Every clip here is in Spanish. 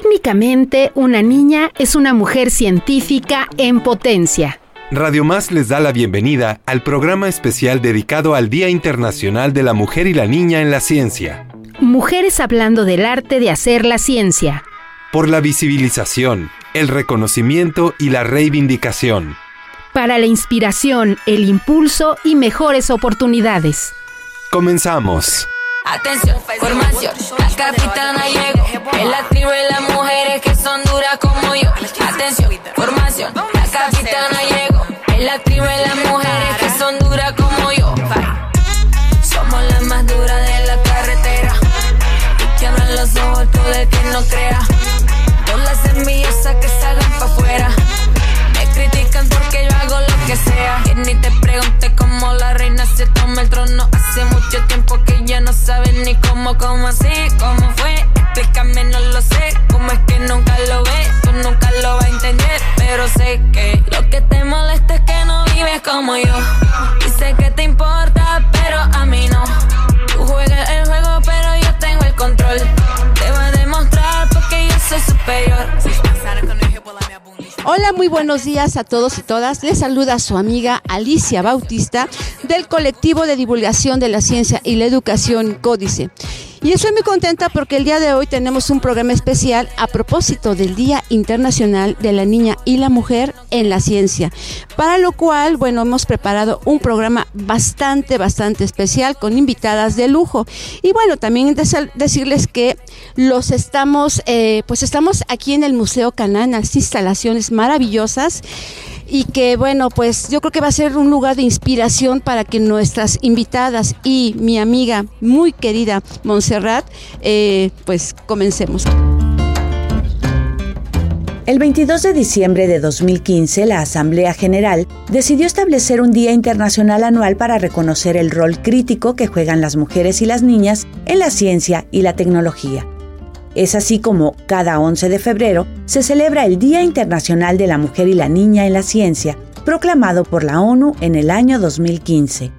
Técnicamente, una niña es una mujer científica en potencia. Radio Más les da la bienvenida al programa especial dedicado al Día Internacional de la Mujer y la Niña en la Ciencia. Mujeres hablando del arte de hacer la ciencia. Por la visibilización, el reconocimiento y la reivindicación. Para la inspiración, el impulso y mejores oportunidades. Comenzamos. Atención, formación, la capitana llegó. En la tribu de las mujeres que son duras como yo. Atención, formación, la capitana llegó. En la tribu de las mujeres que son duras como yo. Somos las más duras de la carretera. Y que abran los ojos todo el que no crea. Todas las envidiosas que salgan pa' afuera. Que ni te pregunte cómo la reina se toma el trono. Hace mucho tiempo que ya no saben ni cómo, cómo así, cómo fue. Explícame, no lo sé. Cómo es que nunca lo ves, tú nunca lo vas a entender. Pero sé que lo que te molesta es que no vives como yo. Y sé que te importa, pero a mí no. Tú juegas el juego, pero yo tengo el control. Te voy a demostrar porque yo soy superior. Hola, muy buenos días a todos y todas. Les saluda su amiga Alicia Bautista del colectivo de divulgación de la ciencia y la educación Códice. Y estoy muy contenta porque el día de hoy tenemos un programa especial a propósito del Día Internacional de la Niña y la Mujer en la Ciencia, para lo cual, bueno, hemos preparado un programa bastante, bastante especial con invitadas de lujo. Y bueno, también decirles que los estamos, eh, pues estamos aquí en el Museo Canán, instalaciones maravillosas y que bueno, pues yo creo que va a ser un lugar de inspiración para que nuestras invitadas y mi amiga muy querida Montserrat, eh, pues comencemos. El 22 de diciembre de 2015, la Asamblea General decidió establecer un Día Internacional Anual para reconocer el rol crítico que juegan las mujeres y las niñas en la ciencia y la tecnología. Es así como cada 11 de febrero se celebra el Día Internacional de la Mujer y la Niña en la Ciencia, proclamado por la ONU en el año 2015.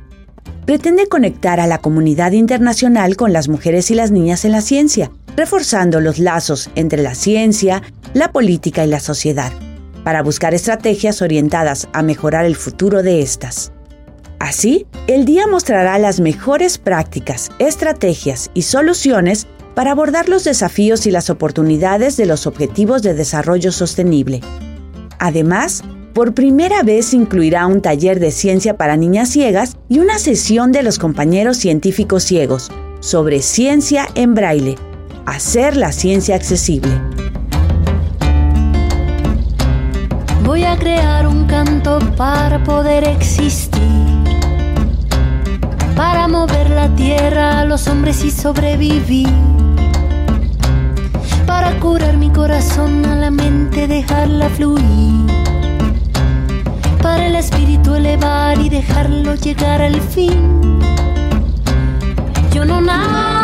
Pretende conectar a la comunidad internacional con las mujeres y las niñas en la ciencia, reforzando los lazos entre la ciencia, la política y la sociedad, para buscar estrategias orientadas a mejorar el futuro de estas. Así, el día mostrará las mejores prácticas, estrategias y soluciones para abordar los desafíos y las oportunidades de los Objetivos de Desarrollo Sostenible. Además, por primera vez incluirá un taller de ciencia para niñas ciegas y una sesión de los compañeros científicos ciegos sobre ciencia en braille, hacer la ciencia accesible. Voy a crear un canto para poder existir, los hombres y sobrevivir para curar mi corazón a la mente, dejarla fluir. Para el espíritu elevar y dejarlo llegar al fin. Yo no nací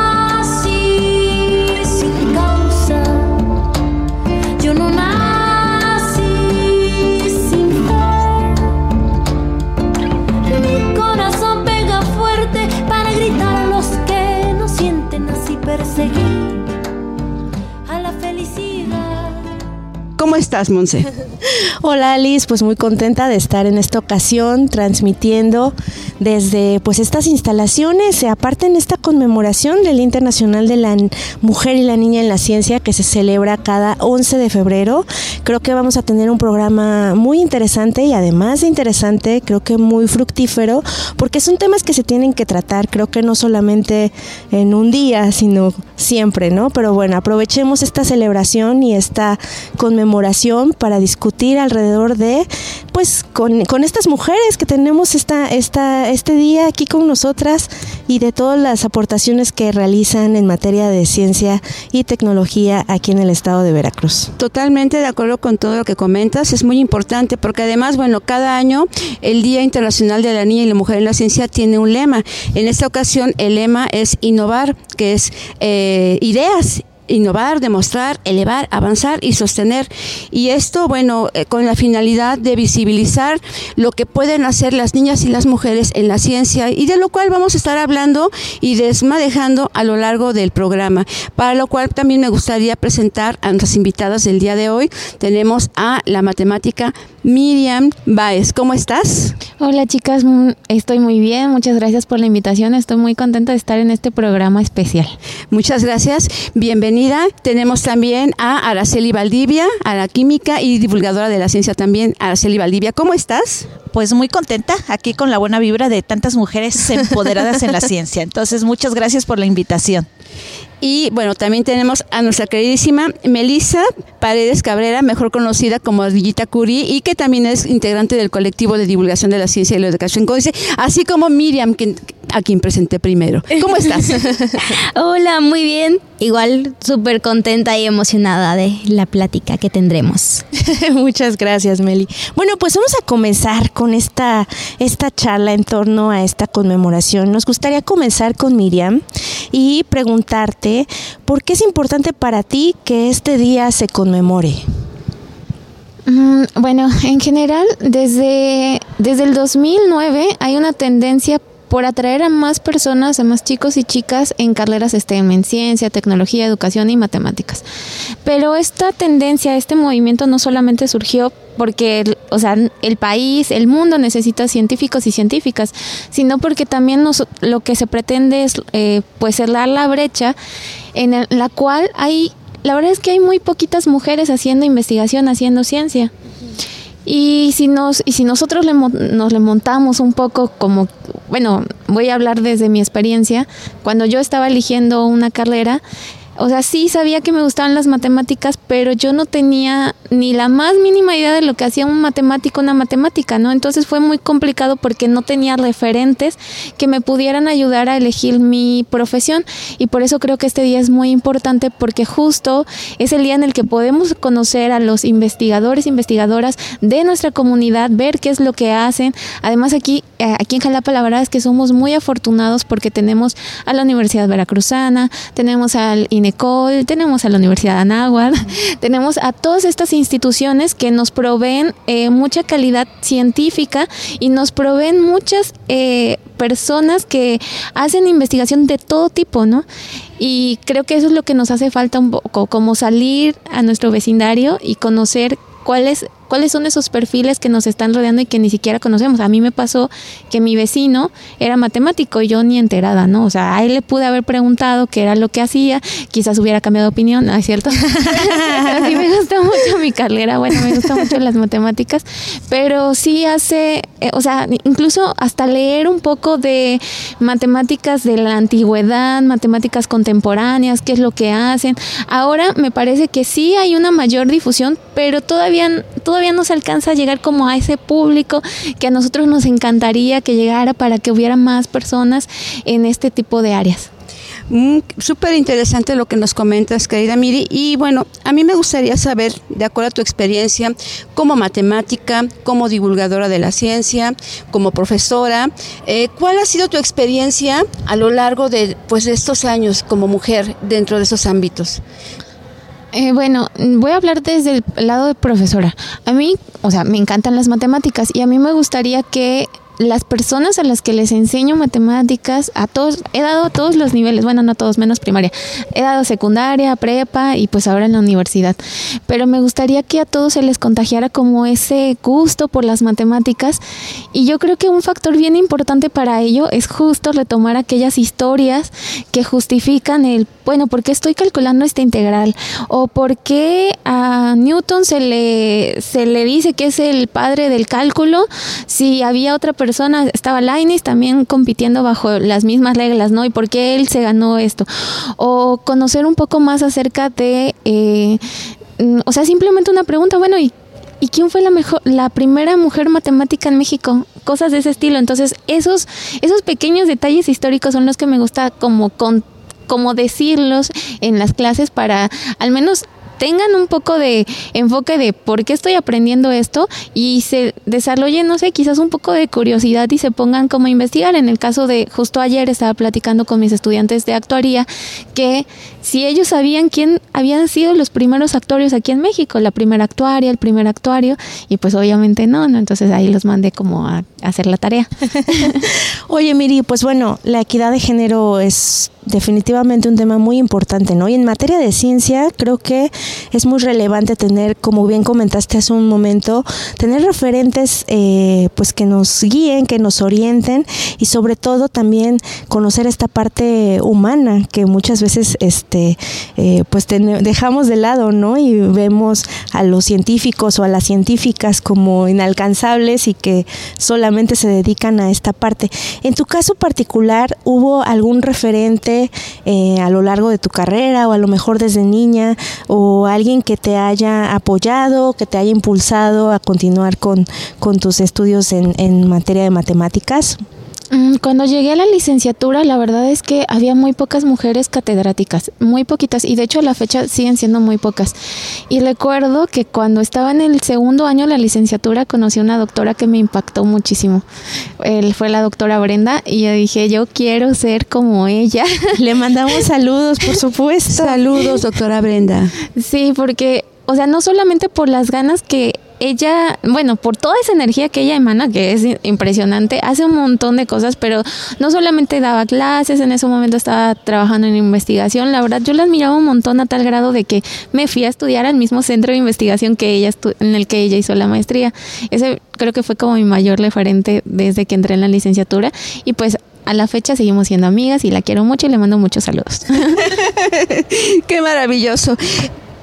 ¿Cómo estás, Monse? Hola, Alice, pues muy contenta de estar en esta ocasión transmitiendo desde pues estas instalaciones, aparte en esta conmemoración del Internacional de la Mujer y la Niña en la Ciencia que se celebra cada 11 de febrero. Creo que vamos a tener un programa muy interesante y además de interesante, creo que muy fructífero, porque son temas que se tienen que tratar, creo que no solamente en un día, sino siempre, ¿no? Pero bueno, aprovechemos esta celebración y esta conmemoración para discutir alrededor de, pues, con, con estas mujeres que tenemos esta, esta, este día aquí con nosotras y de todas las aportaciones que realizan en materia de ciencia y tecnología aquí en el estado de Veracruz. Totalmente de acuerdo con todo lo que comentas, es muy importante porque además, bueno, cada año el Día Internacional de la Niña y la Mujer en la Ciencia tiene un lema. En esta ocasión el lema es innovar, que es eh, ideas innovar, demostrar, elevar, avanzar y sostener. Y esto, bueno, eh, con la finalidad de visibilizar lo que pueden hacer las niñas y las mujeres en la ciencia y de lo cual vamos a estar hablando y desmadejando a lo largo del programa. Para lo cual también me gustaría presentar a nuestras invitadas del día de hoy. Tenemos a la matemática Miriam Baez. ¿Cómo estás? Hola chicas, mm, estoy muy bien. Muchas gracias por la invitación. Estoy muy contenta de estar en este programa especial. Muchas gracias. Bienvenida. Tenemos también a Araceli Valdivia, a la química y divulgadora de la ciencia también, Araceli Valdivia. ¿Cómo estás? Pues muy contenta aquí con la buena vibra de tantas mujeres empoderadas en la ciencia. Entonces, muchas gracias por la invitación. Y bueno, también tenemos a nuestra queridísima Melissa Paredes Cabrera, mejor conocida como Ardillita Curie, y que también es integrante del colectivo de divulgación de la ciencia y la educación códice, así como Miriam, a quien presenté primero. ¿Cómo estás? Hola, muy bien. Igual súper contenta y emocionada de la plática que tendremos. Muchas gracias, Meli. Bueno, pues vamos a comenzar con esta, esta charla en torno a esta conmemoración. Nos gustaría comenzar con Miriam y preguntarte por qué es importante para ti que este día se conmemore. Mm, bueno, en general, desde, desde el 2009 hay una tendencia por atraer a más personas, a más chicos y chicas en carreras STEM, en ciencia, tecnología, educación y matemáticas. Pero esta tendencia, este movimiento no solamente surgió porque, o sea, el país, el mundo necesita científicos y científicas, sino porque también lo que se pretende es, eh, pues, cerrar la brecha en la cual hay, la verdad es que hay muy poquitas mujeres haciendo investigación, haciendo ciencia. Y si, nos, y si nosotros le, nos le montamos un poco como, bueno, voy a hablar desde mi experiencia, cuando yo estaba eligiendo una carrera, o sea, sí sabía que me gustaban las matemáticas, pero yo no tenía ni la más mínima idea de lo que hacía un matemático, una matemática, ¿no? Entonces fue muy complicado porque no tenía referentes que me pudieran ayudar a elegir mi profesión y por eso creo que este día es muy importante porque justo es el día en el que podemos conocer a los investigadores, investigadoras de nuestra comunidad, ver qué es lo que hacen. Además aquí, eh, aquí en Jalapa la verdad es que somos muy afortunados porque tenemos a la Universidad Veracruzana, tenemos al tenemos a la Universidad de Anáhuac, tenemos a todas estas instituciones que nos proveen eh, mucha calidad científica y nos proveen muchas eh, personas que hacen investigación de todo tipo, ¿no? Y creo que eso es lo que nos hace falta un poco, como salir a nuestro vecindario y conocer cuáles cuáles son esos perfiles que nos están rodeando y que ni siquiera conocemos. A mí me pasó que mi vecino era matemático y yo ni enterada, ¿no? O sea, a él le pude haber preguntado qué era lo que hacía, quizás hubiera cambiado de opinión, ¿no es cierto? me gusta mucho mi carrera, bueno, me gustan mucho las matemáticas, pero sí hace, eh, o sea, incluso hasta leer un poco de matemáticas de la antigüedad, matemáticas contemporáneas, qué es lo que hacen. Ahora me parece que sí hay una mayor difusión, pero todavía no se alcanza a llegar como a ese público que a nosotros nos encantaría que llegara para que hubiera más personas en este tipo de áreas. Mm, Súper interesante lo que nos comentas, querida Miri. Y bueno, a mí me gustaría saber, de acuerdo a tu experiencia, como matemática, como divulgadora de la ciencia, como profesora, eh, ¿cuál ha sido tu experiencia a lo largo de, pues, de estos años como mujer dentro de esos ámbitos? Eh, bueno, voy a hablar desde el lado de profesora. A mí, o sea, me encantan las matemáticas y a mí me gustaría que las personas a las que les enseño matemáticas, a todos, he dado todos los niveles, bueno, no todos, menos primaria, he dado secundaria, prepa y pues ahora en la universidad, pero me gustaría que a todos se les contagiara como ese gusto por las matemáticas. Y yo creo que un factor bien importante para ello es justo retomar aquellas historias que justifican el, bueno, ¿por qué estoy calculando esta integral? ¿O por qué a Newton se le, se le dice que es el padre del cálculo si había otra persona persona, estaba Lainis también compitiendo bajo las mismas reglas, ¿no? Y por qué él se ganó esto. O conocer un poco más acerca de, eh, o sea, simplemente una pregunta, bueno, ¿y ¿Y quién fue la mejor, la primera mujer matemática en México? Cosas de ese estilo. Entonces, esos, esos pequeños detalles históricos son los que me gusta como como decirlos en las clases para al menos tengan un poco de enfoque de por qué estoy aprendiendo esto y se desarrollen, no sé, quizás un poco de curiosidad y se pongan como a investigar. En el caso de justo ayer estaba platicando con mis estudiantes de actuaría que si ellos sabían quién habían sido los primeros actuarios aquí en México, la primera actuaria, el primer actuario, y pues obviamente no, ¿no? Entonces ahí los mandé como a, a hacer la tarea. Oye, Miri, pues bueno, la equidad de género es definitivamente un tema muy importante, ¿no? Y en materia de ciencia creo que es muy relevante tener, como bien comentaste hace un momento, tener referentes eh, pues que nos guíen, que nos orienten y sobre todo también conocer esta parte humana que muchas veces este eh, pues dejamos de lado, ¿no? Y vemos a los científicos o a las científicas como inalcanzables y que solamente se dedican a esta parte. En tu caso particular, ¿hubo algún referente eh, a lo largo de tu carrera o a lo mejor desde niña o alguien que te haya apoyado, que te haya impulsado a continuar con, con tus estudios en, en materia de matemáticas? Mm, cuando llegué a la licenciatura, la verdad es que había muy pocas mujeres catedráticas, muy poquitas, y de hecho a la fecha siguen siendo muy pocas. Y recuerdo que cuando estaba en el segundo año de la licenciatura conocí a una doctora que me impactó muchísimo. Él fue la doctora Brenda y yo dije, yo quiero ser como ella. Le mandamos saludos, por supuesto. Saludos, doctora Brenda. Sí, porque o sea, no solamente por las ganas que ella, bueno, por toda esa energía que ella emana, que es impresionante, hace un montón de cosas, pero no solamente daba clases, en ese momento estaba trabajando en investigación, la verdad yo la admiraba un montón a tal grado de que me fui a estudiar al mismo centro de investigación que ella en el que ella hizo la maestría. Ese creo que fue como mi mayor referente desde que entré en la licenciatura y pues a la fecha seguimos siendo amigas y la quiero mucho y le mando muchos saludos. Qué maravilloso.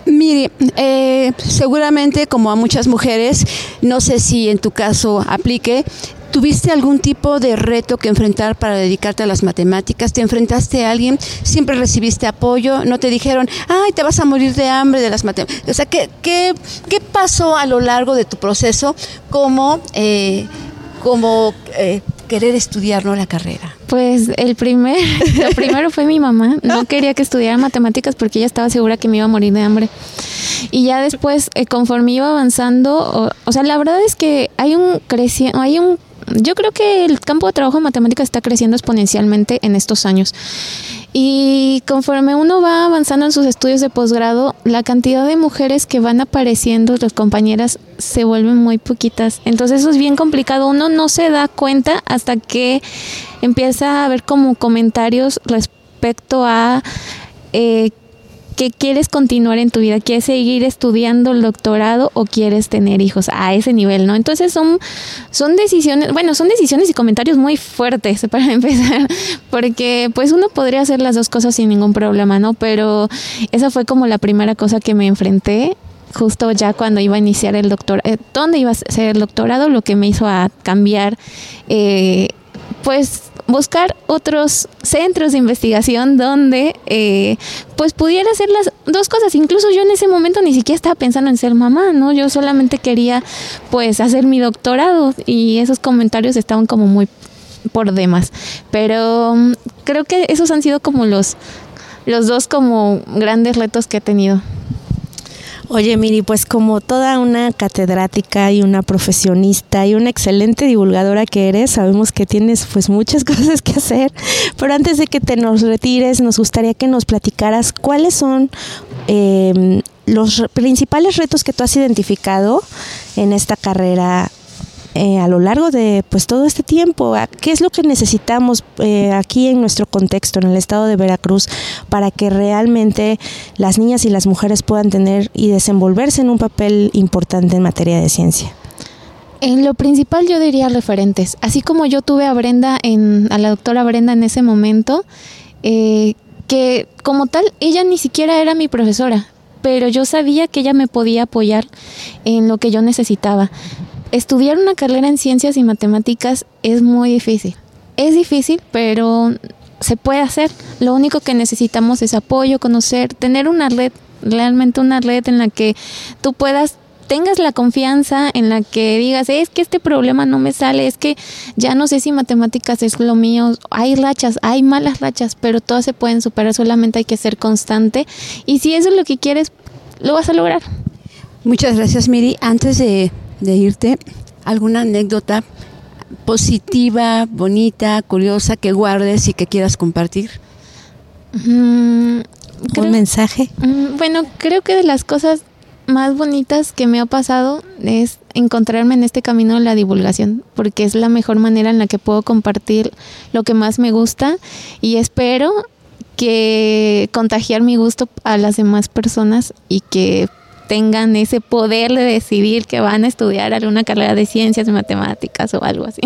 Mire, eh, seguramente como a muchas mujeres, no sé si en tu caso aplique, ¿Tuviste algún tipo de reto que enfrentar para dedicarte a las matemáticas? ¿Te enfrentaste a alguien? ¿Siempre recibiste apoyo? ¿No te dijeron, ay, te vas a morir de hambre de las matemáticas? O sea, ¿qué, qué, qué pasó a lo largo de tu proceso como, eh, como eh, querer estudiar ¿no? la carrera? Pues el primer, lo primero fue mi mamá. No quería que estudiara matemáticas porque ella estaba segura que me iba a morir de hambre. Y ya después, eh, conforme iba avanzando, o, sea, la verdad es que hay un creciendo, hay un yo creo que el campo de trabajo de matemáticas está creciendo exponencialmente en estos años. Y conforme uno va avanzando en sus estudios de posgrado, la cantidad de mujeres que van apareciendo, las compañeras, se vuelven muy poquitas. Entonces eso es bien complicado. Uno no se da cuenta hasta que empieza a ver como comentarios respecto a eh, quieres continuar en tu vida, quieres seguir estudiando el doctorado o quieres tener hijos a ese nivel, ¿no? Entonces son, son decisiones, bueno, son decisiones y comentarios muy fuertes para empezar, porque pues uno podría hacer las dos cosas sin ningún problema, ¿no? Pero esa fue como la primera cosa que me enfrenté justo ya cuando iba a iniciar el doctorado, eh, ¿dónde iba a ser el doctorado? Lo que me hizo a cambiar, eh, pues buscar otros centros de investigación donde eh, pues pudiera hacer las dos cosas. Incluso yo en ese momento ni siquiera estaba pensando en ser mamá, ¿no? Yo solamente quería pues hacer mi doctorado y esos comentarios estaban como muy por demás. Pero mm, creo que esos han sido como los, los dos como grandes retos que he tenido. Oye, Miri, pues como toda una catedrática y una profesionista y una excelente divulgadora que eres, sabemos que tienes pues muchas cosas que hacer, pero antes de que te nos retires, nos gustaría que nos platicaras cuáles son eh, los principales retos que tú has identificado en esta carrera eh, a lo largo de pues todo este tiempo. ¿Qué es lo que necesitamos eh, aquí en nuestro contexto, en el estado de Veracruz, para que realmente las niñas y las mujeres puedan tener y desenvolverse en un papel importante en materia de ciencia? En lo principal yo diría referentes. Así como yo tuve a Brenda, en, a la doctora Brenda en ese momento, eh, que como tal, ella ni siquiera era mi profesora, pero yo sabía que ella me podía apoyar en lo que yo necesitaba estudiar una carrera en ciencias y matemáticas es muy difícil. Es difícil, pero se puede hacer. Lo único que necesitamos es apoyo, conocer, tener una red, realmente una red en la que tú puedas tengas la confianza en la que digas, es que este problema no me sale, es que ya no sé si matemáticas es lo mío, hay rachas, hay malas rachas, pero todas se pueden superar, solamente hay que ser constante y si eso es lo que quieres, lo vas a lograr. Muchas gracias, Miri. Antes de de irte, alguna anécdota positiva, bonita, curiosa que guardes y que quieras compartir? Mm, un mensaje. Mm, bueno, creo que de las cosas más bonitas que me ha pasado es encontrarme en este camino de la divulgación, porque es la mejor manera en la que puedo compartir lo que más me gusta y espero que contagiar mi gusto a las demás personas y que tengan ese poder de decidir que van a estudiar alguna carrera de ciencias, matemáticas o algo así.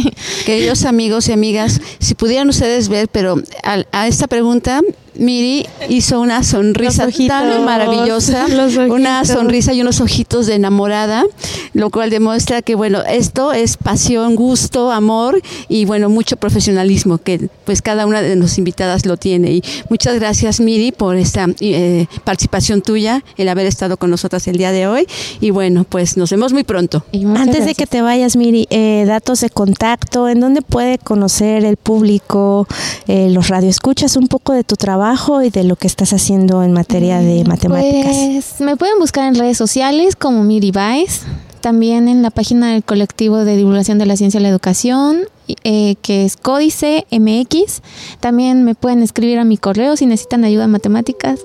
Queridos amigos y amigas, si pudieran ustedes ver, pero a, a esta pregunta Miri hizo una sonrisa tan maravillosa, una sonrisa y unos ojitos de enamorada, lo cual demuestra que bueno, esto es pasión, gusto, amor y bueno, mucho profesionalismo que pues cada una de las invitadas lo tiene. Y muchas gracias Miri por esta eh, participación tuya, el haber estado con nosotras el día de hoy y bueno, pues nos vemos muy pronto. Antes de que te vayas Miri, eh, datos de contacto, ¿en dónde puede conocer el público, eh, los radioescuchas un poco de tu trabajo? Y de lo que estás haciendo en materia de mm, matemáticas? Pues me pueden buscar en redes sociales como Miri Baez, también en la página del colectivo de divulgación de la ciencia y la educación, eh, que es Códice MX. También me pueden escribir a mi correo si necesitan ayuda en matemáticas,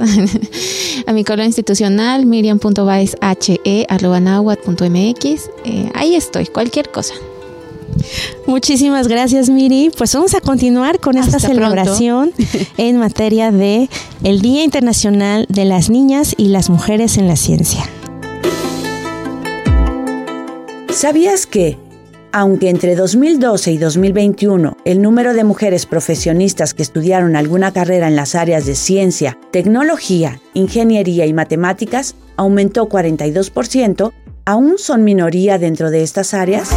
a mi correo institucional miriam.baezhe.mx. Eh, ahí estoy, cualquier cosa. Muchísimas gracias, Miri. Pues vamos a continuar con esta celebración en materia de el Día Internacional de las Niñas y las Mujeres en la Ciencia. ¿Sabías que, aunque entre 2012 y 2021 el número de mujeres profesionistas que estudiaron alguna carrera en las áreas de ciencia, tecnología, ingeniería y matemáticas aumentó 42%, aún son minoría dentro de estas áreas?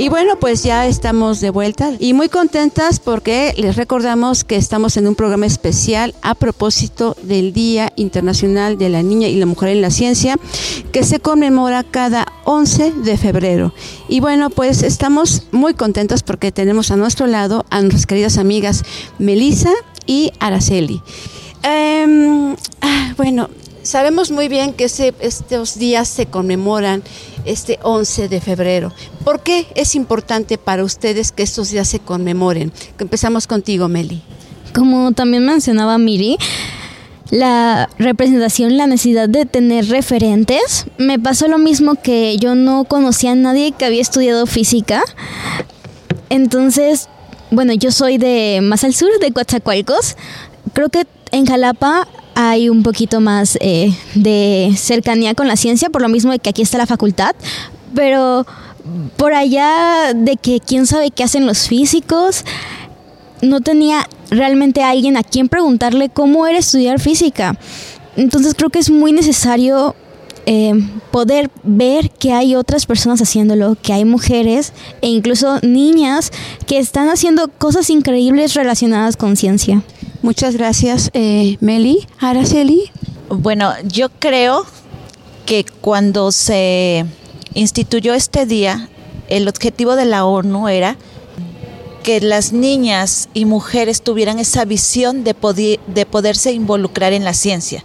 Y bueno, pues ya estamos de vuelta y muy contentas porque les recordamos que estamos en un programa especial a propósito del Día Internacional de la Niña y la Mujer en la Ciencia que se conmemora cada 11 de febrero. Y bueno, pues estamos muy contentas porque tenemos a nuestro lado a nuestras queridas amigas Melissa y Araceli. Em, ah, bueno, sabemos muy bien que estos días se conmemoran este 11 de febrero. ¿Por qué es importante para ustedes que estos días se conmemoren? Empezamos contigo, Meli. Como también mencionaba Miri, la representación, la necesidad de tener referentes. Me pasó lo mismo que yo no conocía a nadie que había estudiado física. Entonces, bueno, yo soy de más al sur, de Coatzacoalcos. Creo que en Jalapa hay un poquito más eh, de cercanía con la ciencia, por lo mismo de que aquí está la facultad, pero por allá de que quién sabe qué hacen los físicos, no tenía realmente alguien a quien preguntarle cómo era estudiar física. Entonces creo que es muy necesario eh, poder ver que hay otras personas haciéndolo, que hay mujeres e incluso niñas que están haciendo cosas increíbles relacionadas con ciencia. Muchas gracias, eh, Meli. Araceli. Bueno, yo creo que cuando se instituyó este día, el objetivo de la ONU era que las niñas y mujeres tuvieran esa visión de, de poderse involucrar en la ciencia.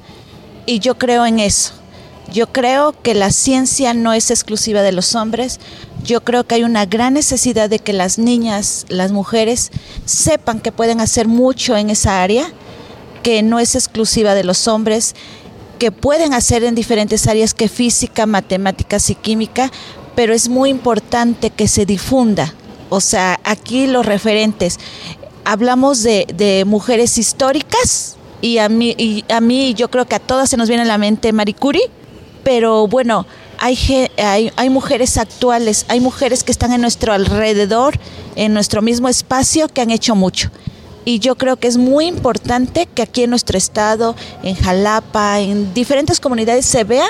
Y yo creo en eso. Yo creo que la ciencia no es exclusiva de los hombres. Yo creo que hay una gran necesidad de que las niñas, las mujeres, sepan que pueden hacer mucho en esa área, que no es exclusiva de los hombres, que pueden hacer en diferentes áreas que física, matemáticas y química, pero es muy importante que se difunda. O sea, aquí los referentes, hablamos de, mujeres históricas y a mí, y a mí yo creo que a todas se nos viene a la mente Marie Curie, pero bueno, hay, mujeres actuales, hay mujeres que están en nuestro alrededor, en nuestro mismo espacio, que han hecho mucho. Y yo creo que es muy importante que aquí en nuestro estado, en Jalapa, en diferentes comunidades se vea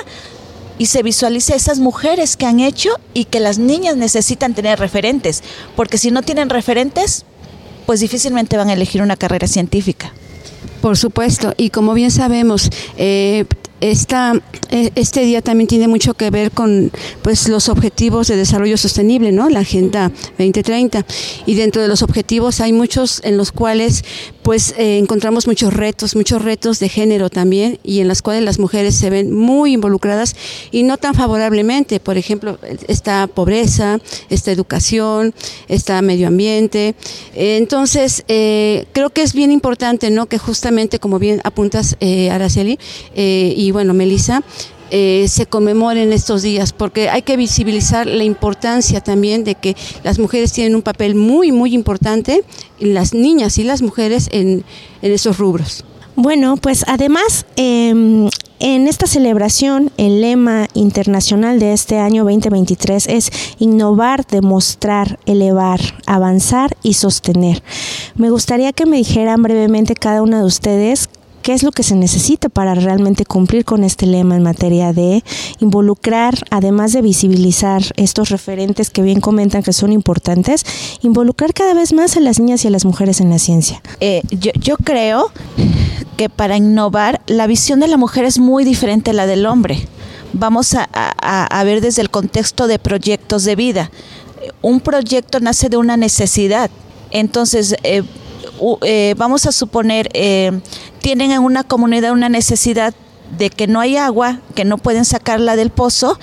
y se visualice esas mujeres que han hecho y que las niñas necesitan tener referentes, porque si no tienen referentes, pues difícilmente van a elegir una carrera científica. Por supuesto, y como bien sabemos, eh, esta, eh, este día también tiene mucho que ver con pues, los objetivos de desarrollo sostenible, ¿no? la Agenda 2030. Y dentro de los objetivos hay muchos en los cuales pues, eh, encontramos muchos retos, muchos retos de género también, y en las cuales las mujeres se ven muy involucradas y no tan favorablemente. Por ejemplo, esta pobreza, esta educación, esta medio ambiente. entonces, eh, creo que es bien importante ¿no? que justamente, como bien apuntas, Araceli, y y bueno, Melissa, eh, se conmemoren estos días, porque hay que visibilizar la importancia también de que las mujeres tienen un papel muy, muy importante, las niñas y las mujeres en, esos rubros. Bueno, pues además, em, en esta celebración, el lema internacional de este año 2023 es innovar, demostrar, elevar, avanzar y sostener. Me gustaría que me dijeran brevemente cada una de ustedes qué es lo que se necesita para realmente cumplir con este lema en materia de involucrar, además de visibilizar estos referentes que bien comentan que son importantes, involucrar cada vez más a las niñas y a las mujeres en la ciencia. Eh, yo, creo que para innovar la visión de la mujer es muy diferente a la del hombre. Vamos a, ver desde el contexto de proyectos de vida. Un proyecto nace de una necesidad. Entonces, eh, eh, vamos a suponer, eh, tienen en una comunidad una necesidad de que no hay agua, que no pueden sacarla del pozo,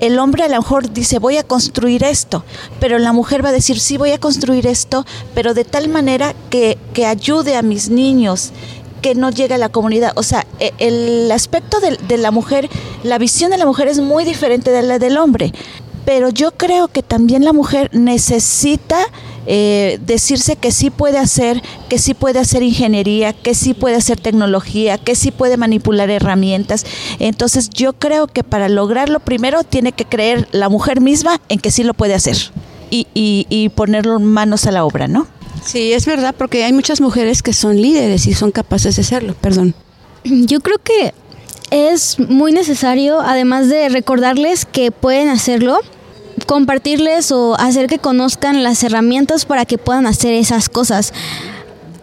el hombre a lo mejor dice voy a construir esto, pero la mujer va a decir sí voy a construir esto, pero de tal manera que, que ayude a mis niños, que no llegue a la comunidad. O sea, e, el aspecto de, de, la mujer, la visión de la mujer es muy diferente de la del hombre, pero yo creo que también la mujer necesita eh, decirse que sí puede hacer, que sí puede hacer ingeniería, que sí puede hacer tecnología, que sí puede manipular herramientas. Entonces yo creo que para lograrlo primero tiene que creer la mujer misma en que sí lo puede hacer y, y, y ponerlo manos a la obra, ¿no? Sí, es verdad, porque hay muchas mujeres que son líderes y son capaces de hacerlo, perdón. Yo creo que es muy necesario, además de recordarles que pueden hacerlo, compartirles o hacer que conozcan las herramientas para que puedan hacer esas cosas.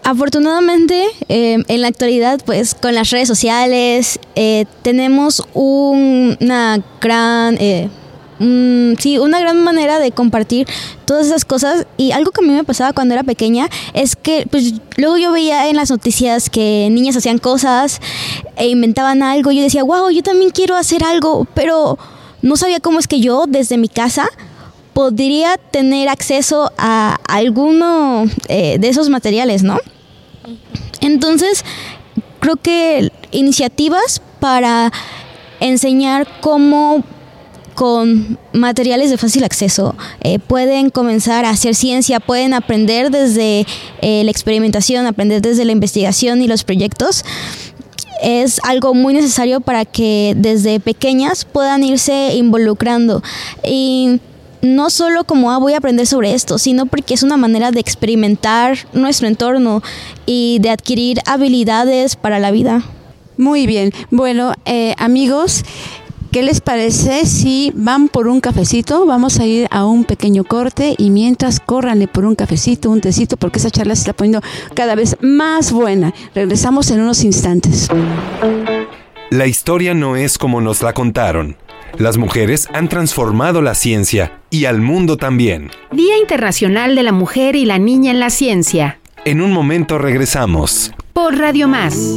Afortunadamente, em, en la actualidad, pues con las redes sociales, eh, tenemos una gran, eh, sí, una gran manera de compartir todas esas cosas. Y algo que a mí me pasaba cuando era pequeña es que, pues, luego yo veía en las noticias que niñas hacían cosas e inventaban algo. Yo decía, wow, yo también quiero hacer algo, pero no sabía cómo es que yo desde mi casa podría tener acceso a alguno eh, de esos materiales, ¿no? Entonces, creo que iniciativas para enseñar cómo con materiales de fácil acceso eh, pueden comenzar a hacer ciencia, pueden aprender desde eh, la experimentación, aprender desde la investigación y los proyectos es algo muy necesario para que desde pequeñas puedan irse involucrando. Y no solo como ah, voy a aprender sobre esto, sino porque es una manera de experimentar nuestro entorno y de adquirir habilidades para la vida. Muy bien, bueno eh, amigos, ¿Qué les parece si van por un cafecito? Vamos a ir a un pequeño corte y mientras córranle por un cafecito, un tecito, porque esa charla se está poniendo cada vez más buena. Regresamos en unos instantes. La historia no es como nos la contaron. Las mujeres han transformado la ciencia y al mundo también. Día Internacional de la Mujer y la Niña en la Ciencia. En un momento regresamos. Por Radio Más.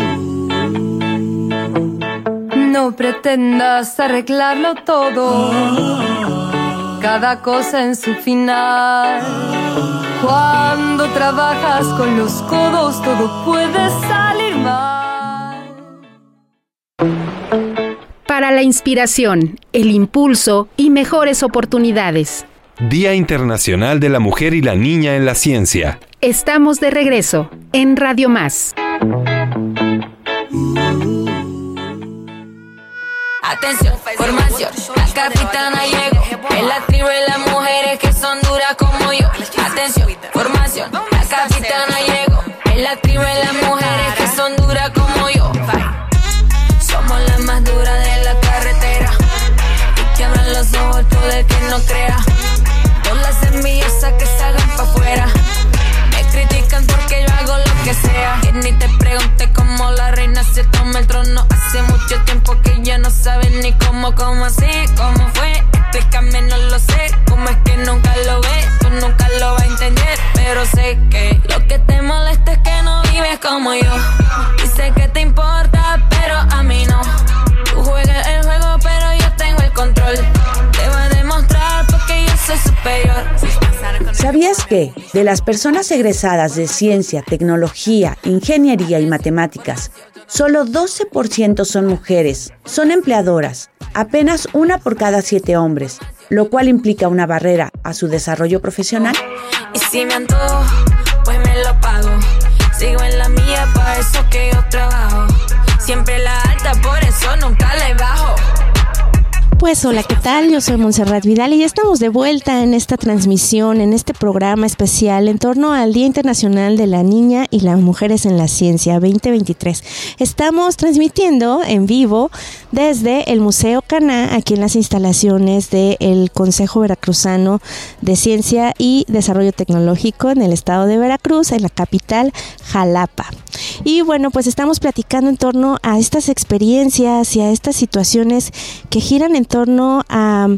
No pretendas arreglarlo todo, cada cosa en su final. Cuando trabajas con los codos todo puede salir mal. Para la inspiración, el impulso y mejores oportunidades. Día Internacional de la Mujer y la Niña en la Ciencia. Estamos de regreso en Radio Más. Atención, formación, la capitana llegó. En la tribu y las mujeres que son duras como yo. Atención, formación, la capitana llegó. En la tribu y las mujeres que son duras como yo. Somos las más duras de la carretera. Y que los ojos todo el que no crea. Todas las envidiosas que ni te pregunte cómo la reina se toma el trono. Hace mucho tiempo que ya no saben ni cómo, cómo así, cómo fue. Explícame, no lo sé. Cómo es que nunca lo ves, tú nunca lo vas a entender. Pero sé que lo que te molesta es que no vives como yo. Y sé que te importa ¿Sabías que de las personas egresadas de ciencia, tecnología, ingeniería y matemáticas, solo 12% son mujeres, son empleadoras, apenas una por cada siete hombres, lo cual implica una barrera a su desarrollo profesional? Y si me antojo, pues me lo pago. Sigo en la mía, para eso que yo trabajo. Siempre la alta, por eso nunca le bajo. Pues hola, ¿qué tal? Yo soy Montserrat Vidal y ya estamos de vuelta en esta transmisión, en este programa especial en torno al Día Internacional de la Niña y las Mujeres en la Ciencia 2023. Estamos transmitiendo en vivo desde el Museo Caná, aquí en las instalaciones del Consejo Veracruzano de Ciencia y Desarrollo Tecnológico en el estado de Veracruz, en la capital Jalapa. Y bueno, pues estamos platicando en torno a estas experiencias y a estas situaciones que giran en torno a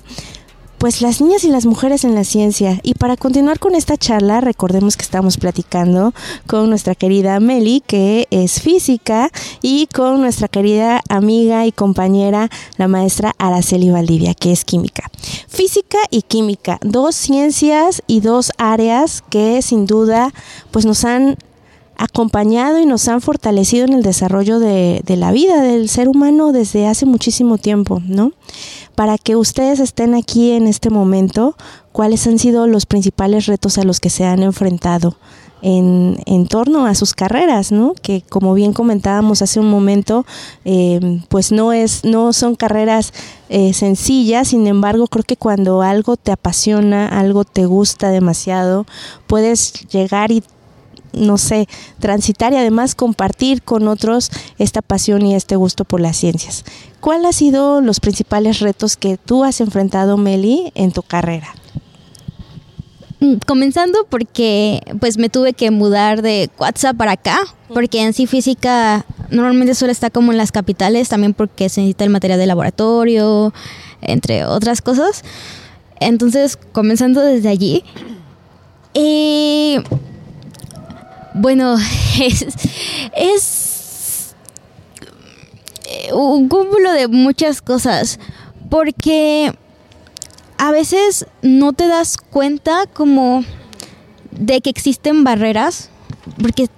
pues las niñas y las mujeres en la ciencia. Y para continuar con esta charla, recordemos que estamos platicando con nuestra querida Meli, que es física, y con nuestra querida amiga y compañera, la maestra Araceli Valdivia, que es química. Física y química, dos ciencias y dos áreas que sin duda pues nos han acompañado y nos han fortalecido en el desarrollo de, la vida del ser humano desde hace muchísimo tiempo, ¿no? Para que ustedes estén aquí en este momento, ¿cuáles han sido los principales retos a los que se han enfrentado? En, en, torno a sus carreras, ¿no? Que como bien comentábamos hace un momento, eh, pues no es, no son carreras eh, sencillas. Sin embargo, creo que cuando algo te apasiona, algo te gusta demasiado, puedes llegar y no sé, transitar y además compartir con otros esta pasión y este gusto por las ciencias. ¿Cuáles han sido los principales retos que tú has enfrentado, Meli, en tu carrera? Comenzando porque pues me tuve que mudar de WhatsApp para acá, porque en sí física normalmente suele estar como en las capitales, también porque se necesita el material de laboratorio, entre otras cosas. Entonces, comenzando desde allí. Y bueno, es, es un cúmulo de muchas cosas, porque a veces no te das cuenta como de que existen barreras, porque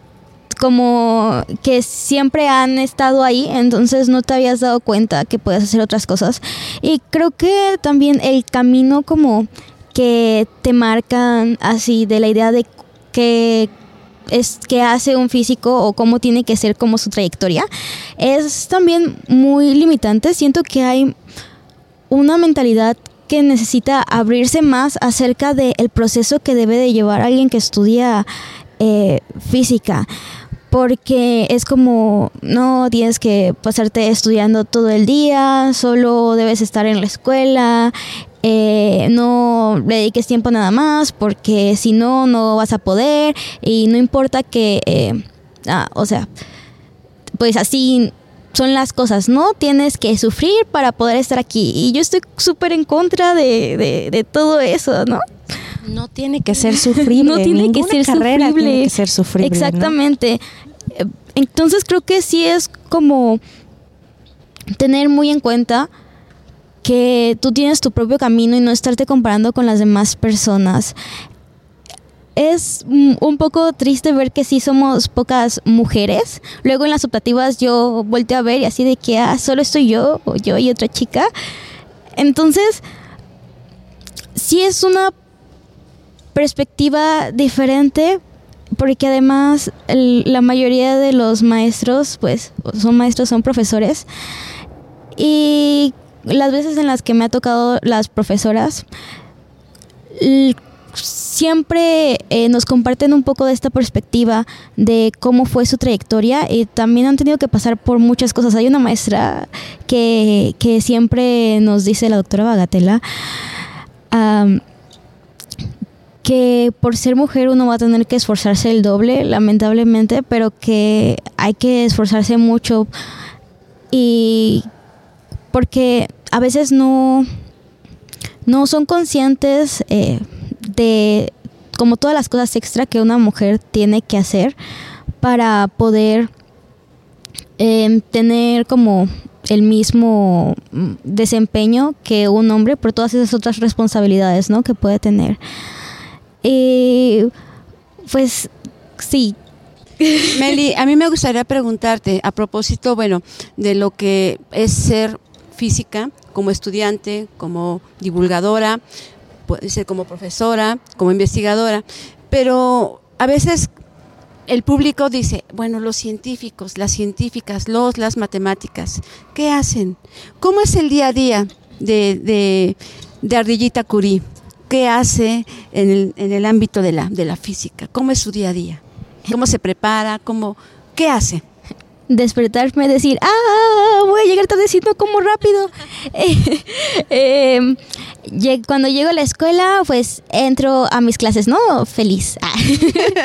como que siempre han estado ahí, entonces no te habías dado cuenta que puedes hacer otras cosas. Y creo que también el camino como que te marcan así de la idea de que es que hace un físico o cómo tiene que ser como su trayectoria, es también muy limitante. Siento que hay una mentalidad que necesita abrirse más acerca del proceso que debe de llevar alguien que estudia eh, física porque es como no tienes que pasarte estudiando todo el día, solo debes estar en la escuela, eh, no le dediques tiempo nada más porque si no, no vas a poder y no importa que, eh, ah, o sea, pues así son las cosas, ¿no? Tienes que sufrir para poder estar aquí y yo estoy súper en contra de, de, todo eso, ¿no? No tiene que ser sufrible. no tiene que ser carrera sufrible. Tiene que ser sufrible. Exactamente. ¿no? Entonces creo que sí es como tener muy en cuenta que tú tienes tu propio camino y no estarte comparando con las demás personas. Es un poco triste ver que sí somos pocas mujeres. Luego en las optativas yo volteo a ver y así de que ah, solo estoy yo o yo y otra chica. Entonces, sí es una perspectiva diferente porque además la mayoría de los maestros, pues son maestros, son profesores. Y las veces en las que me ha tocado las profesoras, siempre eh, nos comparten un poco de esta perspectiva de cómo fue su trayectoria y también han tenido que pasar por muchas cosas. Hay una maestra que, que siempre nos dice la doctora Bagatela que por ser mujer uno va a tener que esforzarse el doble, lamentablemente, pero que hay que esforzarse mucho y porque a veces no, no son conscientes eh, de como todas las cosas extra que una mujer tiene que hacer para poder em, tener como el mismo mm, desempeño que un hombre por todas esas otras responsabilidades, ¿no? Que puede tener. Y pues sí. Meli, a mí me gustaría preguntarte a propósito, bueno, de lo que es ser física como estudiante, como divulgadora, puede ser como profesora, como investigadora, pero a veces el público dice, bueno, los científicos, las científicas, los, las matemáticas, ¿qué hacen? ¿Cómo es el día a día de, de, Ardillita Curie? ¿Qué hace en el, en el ámbito de la, de la física? ¿Cómo es su día a día? ¿Cómo se prepara? ¿Cómo, ¿Qué hace? Despertarme, decir, ah, voy a llegar tardecito, como rápido. eh, cuando llego a la escuela, pues entro a mis clases, ¿no? Feliz.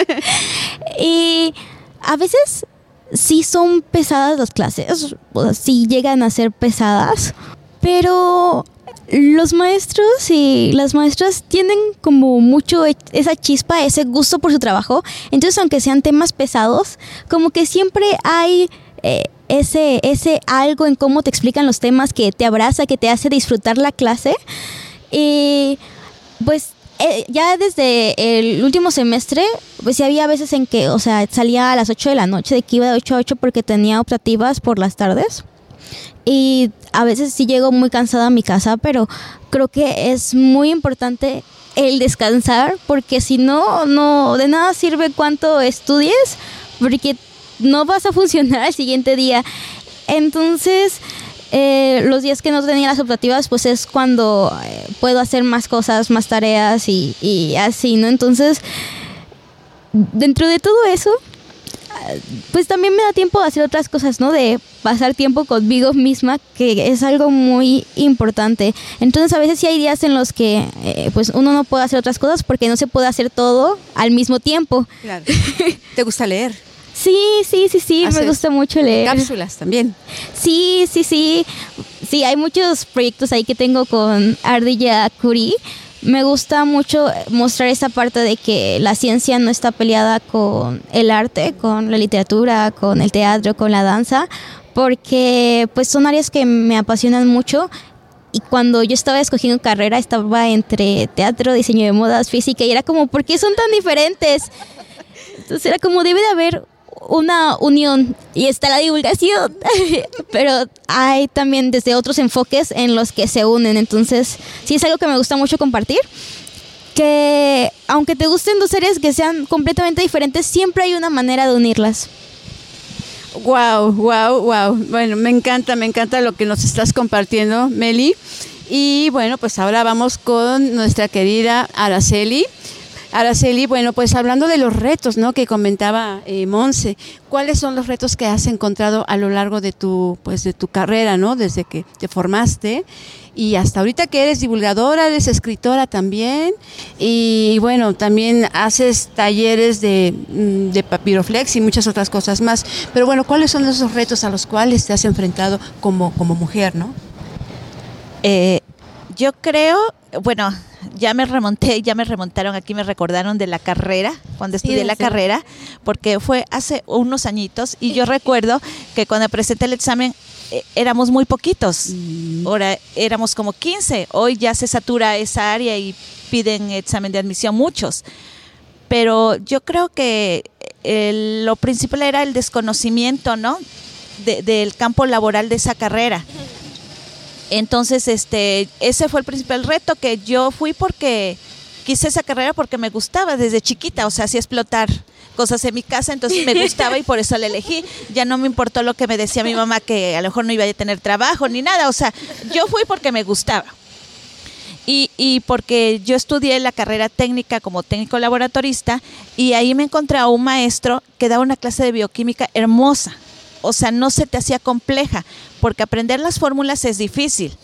y a veces sí son pesadas las clases, o sí llegan a ser pesadas, pero los maestros y las maestras tienen como mucho e, esa chispa, ese gusto por su trabajo. Entonces, aunque sean temas pesados, como que siempre hay eh, ese, ese algo en cómo te explican los temas que te abraza, que te hace disfrutar la clase. Y pues eh, ya desde el último semestre, pues ya había veces en que, o sea, salía a las 8 de la noche, de que iba de 8 a 8 porque tenía optativas por las tardes. Y a veces sí llego muy cansada a mi casa, pero creo que es muy importante el descansar porque si no, no, de nada sirve cuánto estudies porque no vas a funcionar al siguiente día. Entonces, eh, los días que no tenía las optativas, pues es cuando eh, puedo hacer más cosas, más tareas y, y, así, ¿no? Entonces, dentro de todo eso, pues también me da tiempo de hacer otras cosas, ¿no? De pasar tiempo conmigo misma, que es algo muy importante. Entonces, a veces sí hay días en los que, eh, pues, uno no puede hacer otras cosas porque no se puede hacer todo al mismo tiempo. Claro. ¿Te gusta leer? Sí, sí, sí, sí, me gusta mucho leer. Cápsulas también. Sí, sí, sí. Sí, hay muchos proyectos ahí que tengo con Ardilla Curie. Me gusta mucho mostrar esa parte de que la ciencia no está peleada con el arte, con la literatura, con el teatro, con la danza, porque pues son áreas que me apasionan mucho y cuando yo estaba escogiendo carrera estaba entre teatro, diseño de modas, física y era como, ¿por qué son tan diferentes? Entonces era como, debe de haber una unión y está la divulgación, pero hay también desde otros enfoques en los que se unen, entonces sí es algo que me gusta mucho compartir, que aunque te gusten dos series que sean completamente diferentes, siempre hay una manera de unirlas. Wow, wow, wow. Bueno, me encanta, me encanta lo que nos estás compartiendo, Meli. Y bueno, pues ahora vamos con nuestra querida Araceli. Araceli, bueno, pues hablando de los retos, ¿no? Que comentaba eh, Monse, ¿cuáles son los retos que has encontrado a lo largo de tu, pues, de tu carrera, ¿no? Desde que te formaste y hasta ahorita que eres divulgadora, eres escritora también y bueno, también haces talleres de, mm, papiroflex y muchas otras cosas más. Pero bueno, ¿cuáles son esos retos a los cuales te has enfrentado como, como mujer, ¿no? Eh, yo creo, bueno, ya me remonté, ya me remontaron aquí, me recordaron de la carrera, cuando estudié la carrera, porque fue hace unos añitos y yo recuerdo que cuando presenté el examen eh, éramos muy poquitos, mm. ahora éramos como 15, hoy ya se satura esa área y piden examen de admisión muchos, pero yo creo que eh, lo principal era el desconocimiento, ¿no? del campo laboral de esa carrera. Entonces, este, ese fue el principal reto que yo fui porque quise esa carrera porque me gustaba desde chiquita, o sea, así explotar cosas en mi casa, entonces me gustaba y por eso la elegí. Ya no me importó lo que me decía mi mamá que a lo mejor no iba a tener trabajo ni nada, o sea, yo fui porque me gustaba. Y, y porque yo estudié la carrera técnica como técnico laboratorista y ahí me encontré a un maestro que daba una clase de bioquímica hermosa o sea, no se te hacía compleja, porque aprender las fórmulas es difícil.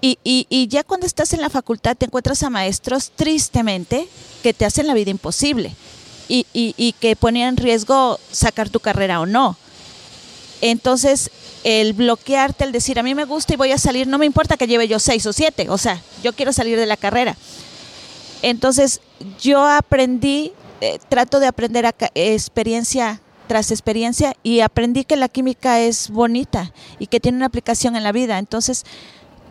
Y, y, ya cuando estás en la facultad te encuentras a maestros, tristemente, que te hacen la vida imposible y, y que ponen en riesgo sacar tu carrera o no. Entonces, el bloquearte, el decir, a mí me gusta y voy a salir, no me importa que lleve yo seis o siete, o sea, yo quiero salir de la carrera. Entonces, yo aprendí eh, trato de aprender a experiencia tras experiencia y aprendí que la química es bonita y que tiene una aplicación en la vida. Entonces,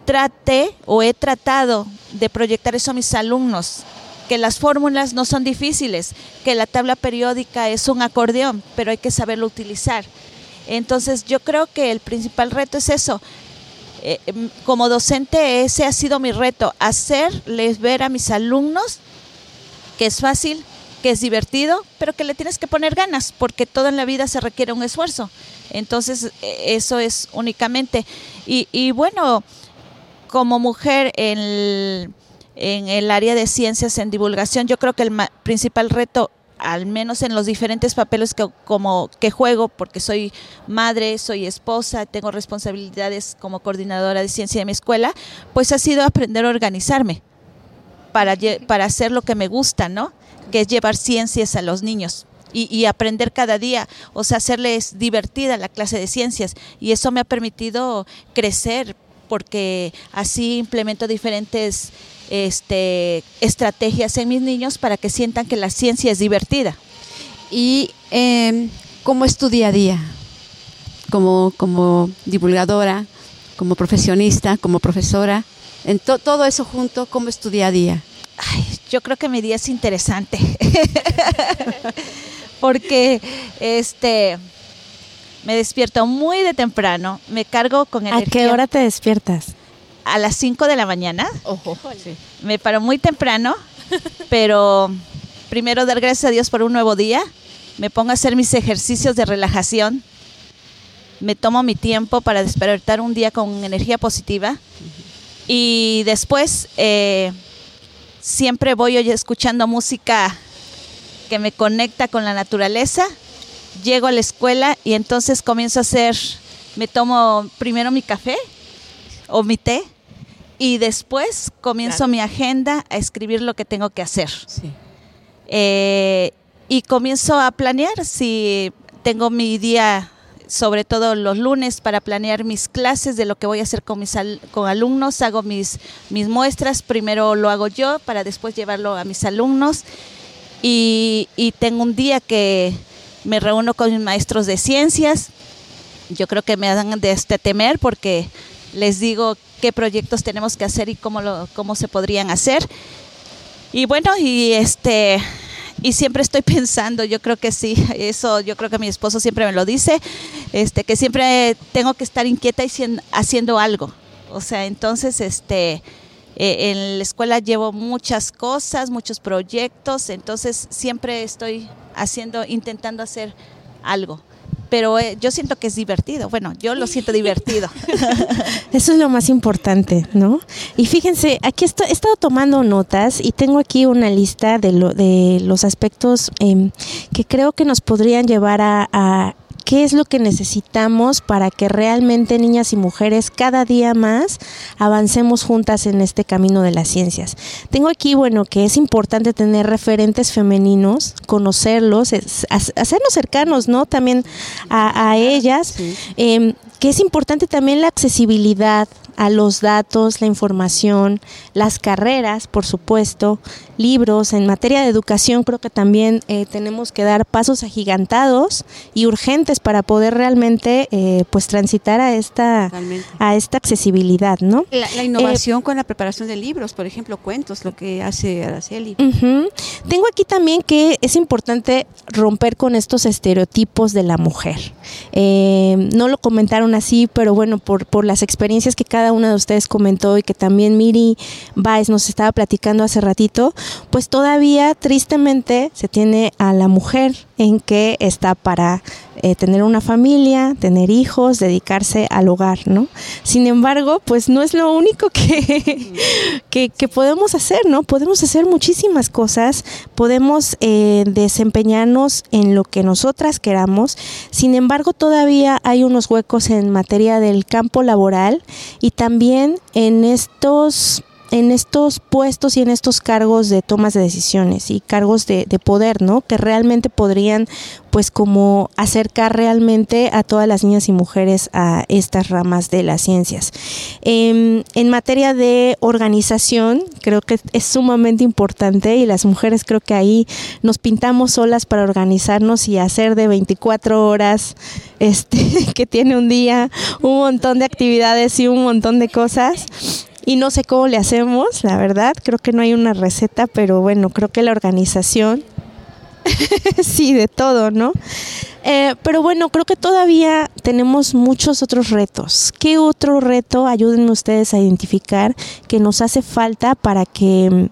traté o he tratado de proyectar eso a mis alumnos, que las fórmulas no son difíciles, que la tabla periódica es un acordeón, pero hay que saberlo utilizar. Entonces, yo creo que el principal reto es eso. Eh, em, como docente, ese ha sido mi reto, hacerles ver a mis alumnos que es fácil, que es divertido, pero que le tienes que poner ganas, porque todo en la vida se requiere un esfuerzo. Entonces, e, eso es únicamente. Y, bueno, como mujer en el, área de ciencias en divulgación, yo creo que el principal reto al menos en los diferentes papeles que como que juego porque soy madre, soy esposa, tengo responsabilidades como coordinadora de ciencia de mi escuela, pues ha sido aprender a organizarme para para hacer lo que me gusta, ¿no? Que es llevar ciencias a los niños. Y, aprender cada día, o sea, hacerles divertida la clase de ciencias. Y eso me ha permitido crecer, porque así implemento diferentes este, estrategias en mis niños para que sientan que la ciencia es divertida. ¿Y eh, cómo es tu día a día? Como, como divulgadora, como profesionista, como profesora, en todo eso junto, ¿cómo es tu día a día? Ay, yo creo que mi día es interesante. Porque este me despierto muy de temprano, me cargo con energía. ¿A qué hora te despiertas? A las 5 de la mañana. Me paro muy temprano, pero primero dar gracias a Dios por un nuevo día. Me pongo a hacer mis ejercicios de relajación. Me tomo mi tiempo para despertar un día con energía positiva. Y después eh, siempre voy hoy escuchando música que me conecta con la naturaleza. Llego a la escuela y entonces comienzo a hacer, me tomo primero mi café o mi té y después comienzo mi agenda a escribir lo que tengo que hacer. Eh, y comienzo a planear si tengo mi día sobre todo los lunes para planear mis clases de lo que voy a hacer con mis con alumnos, hago mis, mis muestras, primero lo hago yo para después llevarlo a mis alumnos. Y, tengo un día que me reúno con mis maestros de ciencias, yo creo que me dan de este temer porque les digo qué proyectos tenemos que hacer y cómo, lo, cómo se podrían hacer. Y bueno, y este y siempre estoy pensando, yo creo que sí, eso yo creo que mi esposo siempre me lo dice, este que siempre tengo que estar inquieta y haciendo algo. O sea, entonces este eh, en la escuela llevo muchas cosas, muchos proyectos, entonces siempre estoy haciendo intentando hacer algo pero eh, yo siento que es divertido. Bueno, yo lo siento divertido. Eso es lo más importante, ¿no? Y fíjense, aquí he estado tomando notas y tengo aquí una lista de, lo, de los aspectos em, que creo que nos podrían llevar a qué es lo que necesitamos para que realmente niñas y mujeres cada día más avancemos juntas en este camino de las ciencias. Tengo aquí, bueno, que es importante tener referentes femeninos, conocerlos, hacernos cercanos, ¿no? También a, ellas, em, que es importante también la accesibilidad a los datos, la información, las carreras, por supuesto, libros. En materia de educación creo que también eh, tenemos que dar pasos agigantados y urgentes para poder realmente eh, pues transitar a esta, a esta accesibilidad, ¿no? La, innovación eh, con la preparación de libros, por ejemplo, cuentos, lo que hace Araceli. Tengo aquí también que es importante romper con estos estereotipos de la mujer. no lo comentaron así, pero bueno, por, por las experiencias que cada una de ustedes comentó y que también Miri Baez nos estaba platicando hace ratito, pues todavía tristemente se tiene a la mujer en que está para eh, tener una familia, tener hijos, dedicarse al hogar, ¿no? Sin embargo, pues no es lo único que, que, podemos hacer, ¿no? Podemos hacer muchísimas cosas, podemos eh, desempeñarnos en lo que nosotras queramos, sin embargo todavía hay unos huecos en materia del campo laboral y también en estos en estos puestos y en estos cargos de tomas de decisiones y cargos de, de, poder, ¿no? Que realmente podrían, pues, como acercar realmente a todas las niñas y mujeres a estas ramas de las ciencias. Eh, en materia de organización, creo que es sumamente importante y las mujeres creo que ahí nos pintamos solas para organizarnos y hacer de 24 horas, este, que tiene un día, un montón de actividades y un montón de cosas y no sé cómo le hacemos, la verdad, creo que no hay una receta, pero bueno, creo que la organización, sí, de todo, ¿no? Eh, pero bueno, creo que todavía tenemos muchos otros retos. ¿Qué otro reto, ayúdenme ustedes a identificar, que nos hace falta para que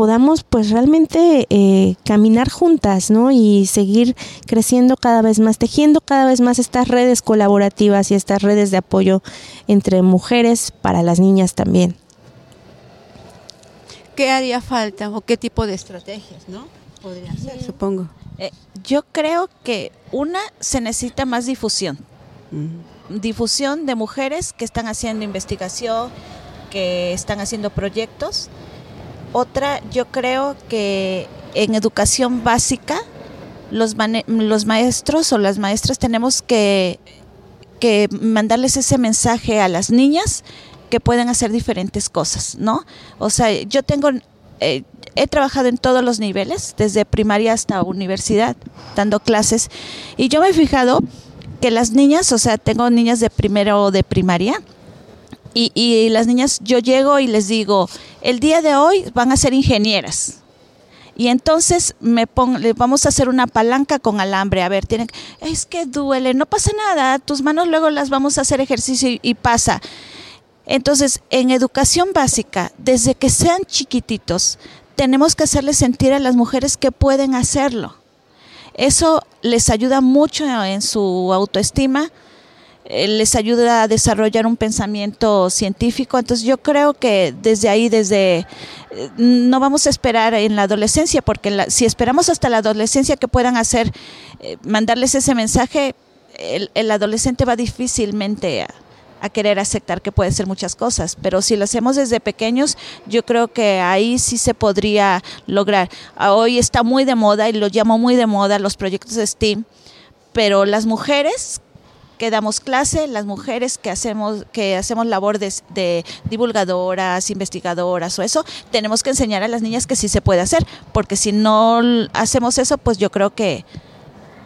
podamos pues realmente eh, caminar juntas, ¿no? Y seguir creciendo cada vez más, tejiendo cada vez más estas redes colaborativas y estas redes de apoyo entre mujeres para las niñas también. ¿Qué haría falta o qué tipo de estrategias, no? Podría ser, supongo. Eh, yo creo que una se necesita más difusión. Difusión de mujeres que están haciendo investigación, que están haciendo proyectos. Otra, yo creo que en educación básica los, los maestros o las maestras tenemos que, mandarles ese mensaje a las niñas que pueden hacer diferentes cosas, ¿no? O sea, yo tengo, eh, he trabajado en todos los niveles, desde primaria hasta universidad, dando clases, y yo me he fijado que las niñas, o sea, tengo niñas de primero de primaria, y, las niñas, yo llego y les digo, el día de hoy van a ser ingenieras. Y entonces me pongo, vamos a hacer una palanca con alambre. A ver, tienen, es que duele, no pasa nada, tus manos luego las vamos a hacer ejercicio y, y pasa. Entonces, en educación básica, desde que sean chiquititos, tenemos que hacerles sentir a las mujeres que pueden hacerlo. Eso les ayuda mucho en su autoestima, les ayuda a desarrollar un pensamiento científico. Entonces yo creo que desde ahí, desde, eh, no vamos a esperar en la adolescencia, porque si esperamos hasta la adolescencia que puedan hacer, eh, mandarles ese mensaje, el, adolescente va difícilmente a querer aceptar que puede ser muchas cosas, pero si lo hacemos desde pequeños, yo creo que ahí sí se podría lograr. Hoy está muy de moda y lo llamo muy de moda los proyectos de STEAM, pero las mujeres que damos clase, las mujeres que hacemos que hacemos labor de, divulgadoras, investigadoras o eso, tenemos que enseñar a las niñas que sí se puede hacer, porque si no hacemos eso, pues yo creo que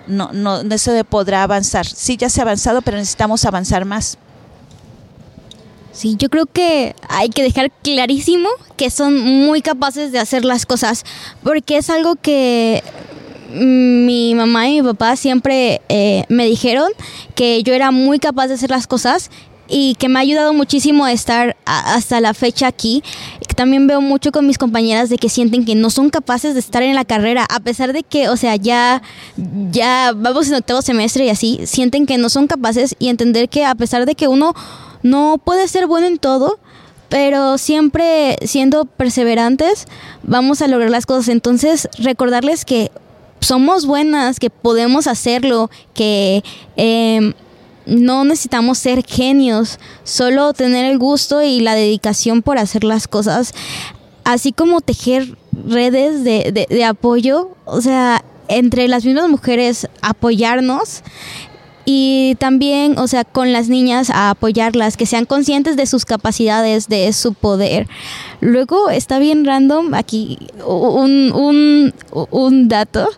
no, no, no se podrá avanzar. Sí, ya se ha avanzado, pero necesitamos avanzar más. Sí, yo creo que hay que dejar clarísimo que son muy capaces de hacer las cosas, porque es algo que mi mamá y mi papá siempre eh, me dijeron que yo era muy capaz de hacer las cosas y que me ha ayudado muchísimo a estar hasta la fecha aquí. También veo mucho con mis compañeras de que sienten que no son capaces de estar en la carrera, a pesar de que, o sea, ya, ya vamos en octavo semestre y así, sienten que no son capaces y entender que a pesar de que uno no puede ser bueno en todo, pero siempre siendo perseverantes vamos a lograr las cosas. Entonces, recordarles que somos buenas, que podemos hacerlo, que eh, no necesitamos ser genios, solo tener el gusto y la dedicación por hacer las cosas, así como tejer redes de, de, de apoyo, o sea, entre las mismas mujeres apoyarnos y también, o sea, con las niñas a apoyarlas, que sean conscientes de sus capacidades, de su poder. Luego está bien random aquí un, un, un dato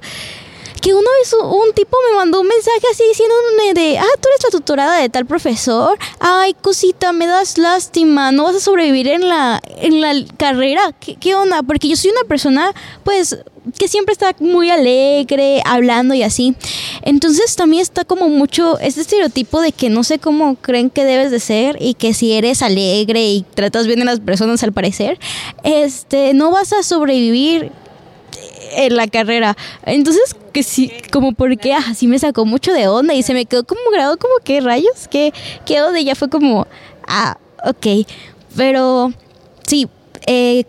que uno vez un tipo me mandó un mensaje así diciéndome de, ah, tú eres la tutorada de tal profesor, ay, cosita, me das lástima, no vas a sobrevivir en la, en la carrera, ¿Qué, ¿qué onda? Porque yo soy una persona, pues, que siempre está muy alegre, hablando y así. Entonces también está como mucho este estereotipo de que no sé cómo creen que debes de ser y que si eres alegre y tratas bien a las personas al parecer, este, no vas a sobrevivir en la carrera. Entonces, que sí, como porque así me sacó mucho de onda y se me quedó como grado, como que rayos, que quedó de ya fue como, ah, ok. Pero sí, eh,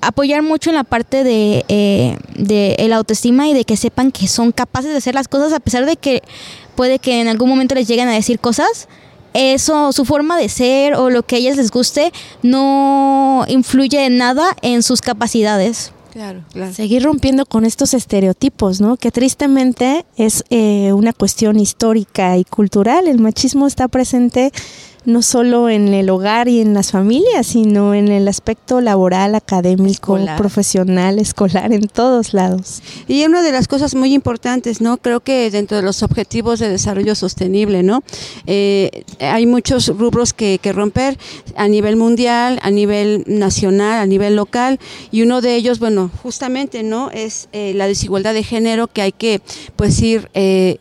apoyar mucho en la parte de, eh, de el autoestima y de que sepan que son capaces de hacer las cosas a pesar de que puede que en algún momento les lleguen a decir cosas eso, su forma de ser o lo que a ellas les guste no influye en nada en sus capacidades. Claro, claro. Seguir rompiendo con estos estereotipos, ¿no? Que tristemente es eh, una cuestión histórica y cultural. El machismo está presente no solo en el hogar y en las familias, sino en el aspecto laboral, académico, profesional, escolar, en todos lados. Y una de las cosas muy importantes, ¿no? Creo que dentro de los objetivos de desarrollo sostenible, ¿no? Eh, hay muchos rubros que, que romper a nivel mundial, a nivel nacional, a nivel local, y uno de ellos, bueno, justamente, ¿no? Es eh, la desigualdad de género que hay que, pues, ir eh,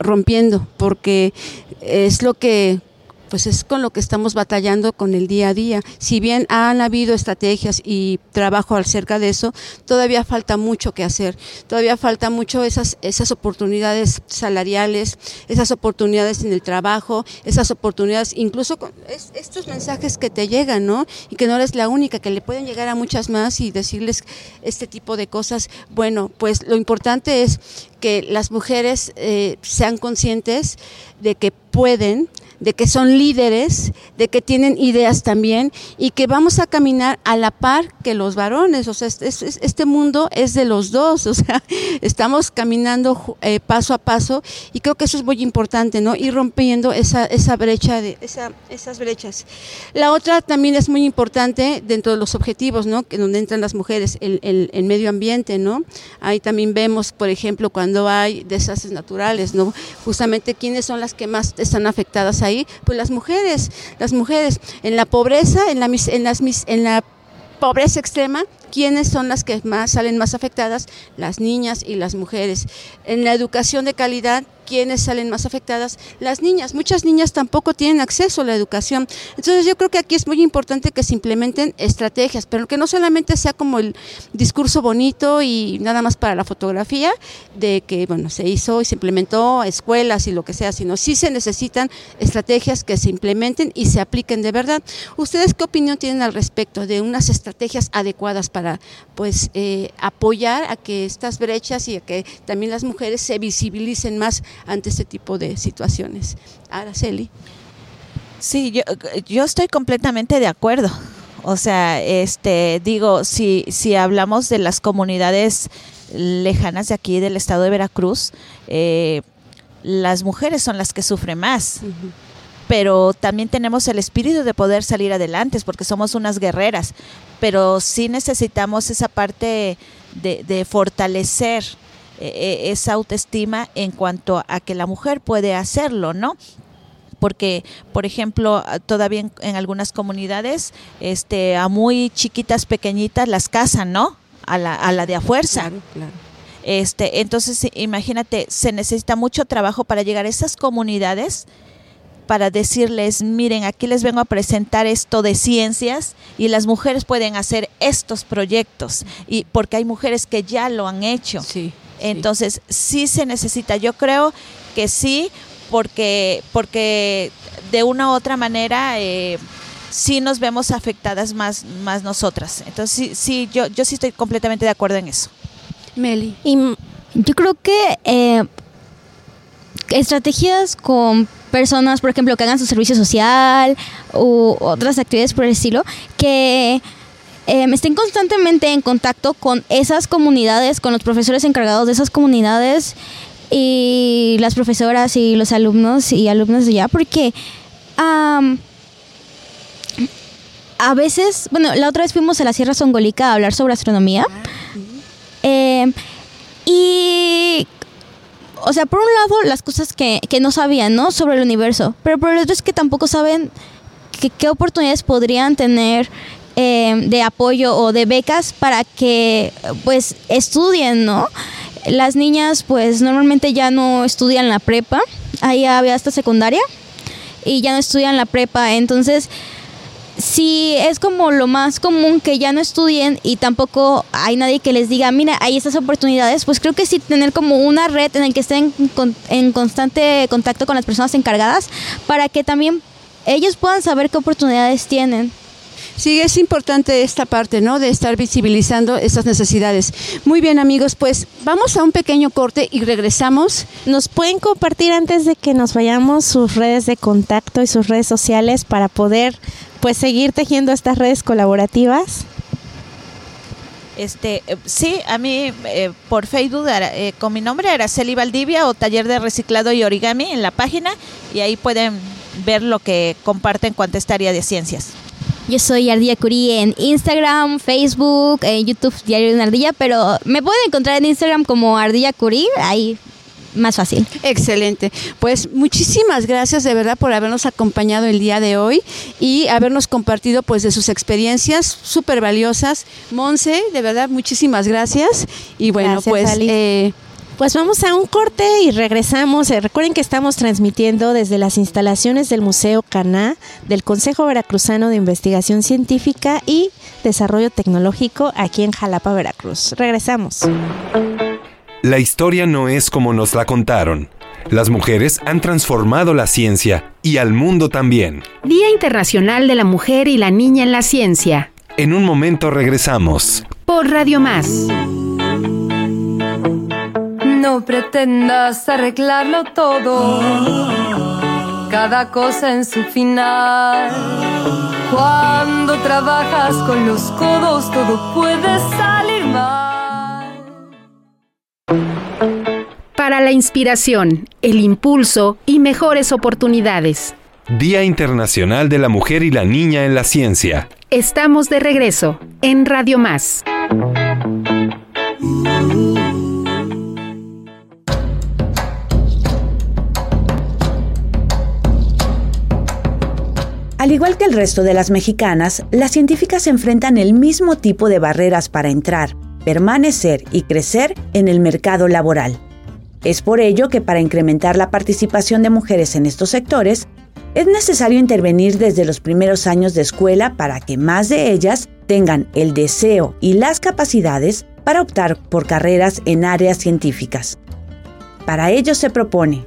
rompiendo, porque es lo que pues es con lo que estamos batallando con el día a día. Si bien han habido estrategias y trabajo acerca de eso, todavía falta mucho que hacer. Todavía falta mucho esas, esas oportunidades salariales, esas oportunidades en el trabajo, esas oportunidades, incluso con estos mensajes que te llegan, ¿no? Y que no eres la única, que le pueden llegar a muchas más y decirles este tipo de cosas. Bueno, pues lo importante es que las mujeres eh, sean conscientes de que pueden, de que son líderes, de que tienen ideas también y que vamos a caminar a la par que los varones. O sea, este, mundo es de los dos, o sea, estamos caminando eh, paso a paso y creo que eso es muy importante, ¿no? Ir rompiendo esa, esa brecha, de, esa, esas brechas. La otra también es muy importante dentro de los objetivos, ¿no? Que donde entran las mujeres, el, el medio ambiente, ¿no? Ahí también vemos, por ejemplo, cuando hay desastres naturales, ¿no? Justamente quiénes son las que más están afectadas ahí, pues las mujeres, las mujeres en la pobreza, en la, en las, en la pobreza extrema, ¿quiénes son las que más salen más afectadas? Las niñas y las mujeres. En la educación de calidad, ¿quiénes salen más afectadas? Las niñas. Muchas niñas tampoco tienen acceso a la educación. Entonces yo creo que aquí es muy importante que se implementen estrategias, pero que no solamente sea como el discurso bonito y nada más para la fotografía de que, bueno, se hizo y se implementó escuelas y lo que sea, sino sí se necesitan estrategias que se implementen y se apliquen de verdad. ¿Ustedes qué opinión tienen al respecto de unas estrategias adecuadas para pues eh, apoyar a que estas brechas y a que también las mujeres se visibilicen más ante este tipo de situaciones. Araceli. Sí, yo, yo estoy completamente de acuerdo. O sea, este, digo, si, si hablamos de las comunidades lejanas de aquí del estado de Veracruz, eh, las mujeres son las que sufren más. Pero también tenemos el espíritu de poder salir adelante, porque somos unas guerreras. Pero sí necesitamos esa parte de, de fortalecer eh, eh, esa autoestima en cuanto a que la mujer puede hacerlo, ¿no? porque por ejemplo todavía en, algunas comunidades este a muy chiquitas pequeñitas las casan no a la, a la de a fuerza claro, claro. este entonces imagínate se necesita mucho trabajo para llegar a esas comunidades para decirles, miren, aquí les vengo a presentar esto de ciencias y las mujeres pueden hacer estos proyectos y porque hay mujeres que ya lo han hecho. Sí. Entonces, sí. se necesita. Yo creo que sí, porque, porque de una u otra manera eh, sí nos vemos afectadas más, más nosotras. Entonces, sí, sí yo, yo sí estoy completamente de acuerdo en eso. Meli. Y yo creo que eh, estrategias con personas, por ejemplo, que hagan su servicio social u otras actividades por el estilo, que Em, estén constantemente en contacto con esas comunidades, con los profesores encargados de esas comunidades y las profesoras y los alumnos y alumnas de allá, porque a veces, bueno, la otra vez fuimos a la Sierra Songolica a hablar sobre astronomía. Em, y o sea, por un lado, las cosas que, que, no sabían, ¿no? Sobre el universo. Pero por el otro es que tampoco saben qué oportunidades podrían tener eh, de apoyo o de becas para que pues estudien, ¿no? Las niñas pues normalmente ya no estudian la prepa, ahí había hasta secundaria y ya no estudian la prepa, entonces si es como lo más común que ya no estudien y tampoco hay nadie que les diga, mira, hay estas oportunidades, pues creo que sí tener como una red en la que estén en constante contacto con las personas encargadas para que también ellos puedan saber qué oportunidades tienen. Sí, es importante esta parte, ¿no? De estar visibilizando estas necesidades. Muy bien, amigos, pues vamos a un pequeño corte y regresamos. Nos pueden compartir antes de que nos vayamos sus redes de contacto y sus redes sociales para poder pues seguir tejiendo estas redes colaborativas. Este, eh, sí, a mí eh, por Facebook eh, con mi nombre Araceli Valdivia o Taller de Reciclado y Origami en la página y ahí pueden ver lo que comparten cuanto esta área de ciencias. Yo soy Ardilla Curí en Instagram, Facebook, en YouTube Diario de una Ardilla, pero me pueden encontrar en Instagram como Ardilla Curí, ahí más fácil. Excelente. Pues muchísimas gracias de verdad por habernos acompañado el día de hoy y habernos compartido pues de sus experiencias súper valiosas. Monse, de verdad, muchísimas gracias. Y bueno, pues... Pues vamos a un corte y regresamos. Eh, recuerden que estamos transmitiendo desde las instalaciones del Museo Caná, del Consejo Veracruzano de Investigación Científica y Desarrollo Tecnológico aquí en Jalapa, Veracruz. Regresamos. La historia no es como nos la contaron. Las mujeres han transformado la ciencia y al mundo también. Día Internacional de la Mujer y la Niña en la Ciencia. En un momento regresamos. Por Radio Más. No pretendas arreglarlo todo. Cada cosa en su final. Cuando trabajas con los codos todo puede salir mal. Para la inspiración, el impulso y mejores oportunidades. Día Internacional de la Mujer y la Niña en la Ciencia. Estamos de regreso en Radio Más. Al igual que el resto de las mexicanas, las científicas enfrentan el mismo tipo de barreras para entrar, permanecer y crecer en el mercado laboral. Es por ello que para incrementar la participación de mujeres en estos sectores, es necesario intervenir desde los primeros años de escuela para que más de ellas tengan el deseo y las capacidades para optar por carreras en áreas científicas. Para ello se propone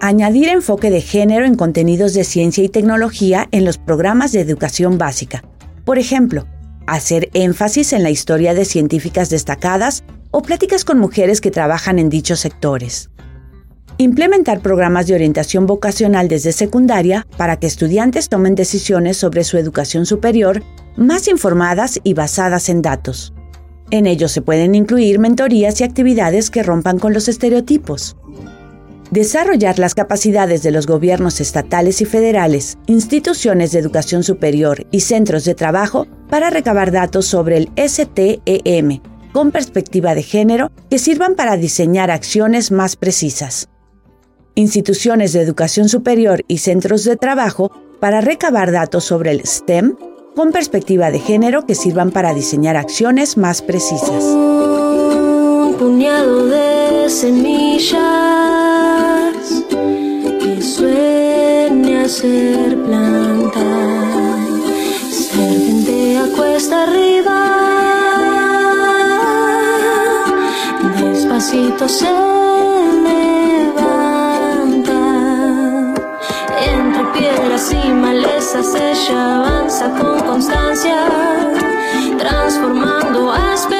añadir enfoque de género en contenidos de ciencia y tecnología en los programas de educación básica. Por ejemplo, hacer énfasis en la historia de científicas destacadas o pláticas con mujeres que trabajan en dichos sectores. Implementar programas de orientación vocacional desde secundaria para que estudiantes tomen decisiones sobre su educación superior más informadas y basadas en datos. En ellos se pueden incluir mentorías y actividades que rompan con los estereotipos. Desarrollar las capacidades de los gobiernos estatales y federales, instituciones de educación superior y centros de trabajo para recabar datos sobre el STEM con perspectiva de género que sirvan para diseñar acciones más precisas. Instituciones de educación superior y centros de trabajo para recabar datos sobre el STEM con perspectiva de género que sirvan para diseñar acciones más precisas. Un puñado de semillas ser planta, serpiente a cuesta arriba, despacito se levanta, entre piedras y malezas ella avanza con constancia, transformando asperezas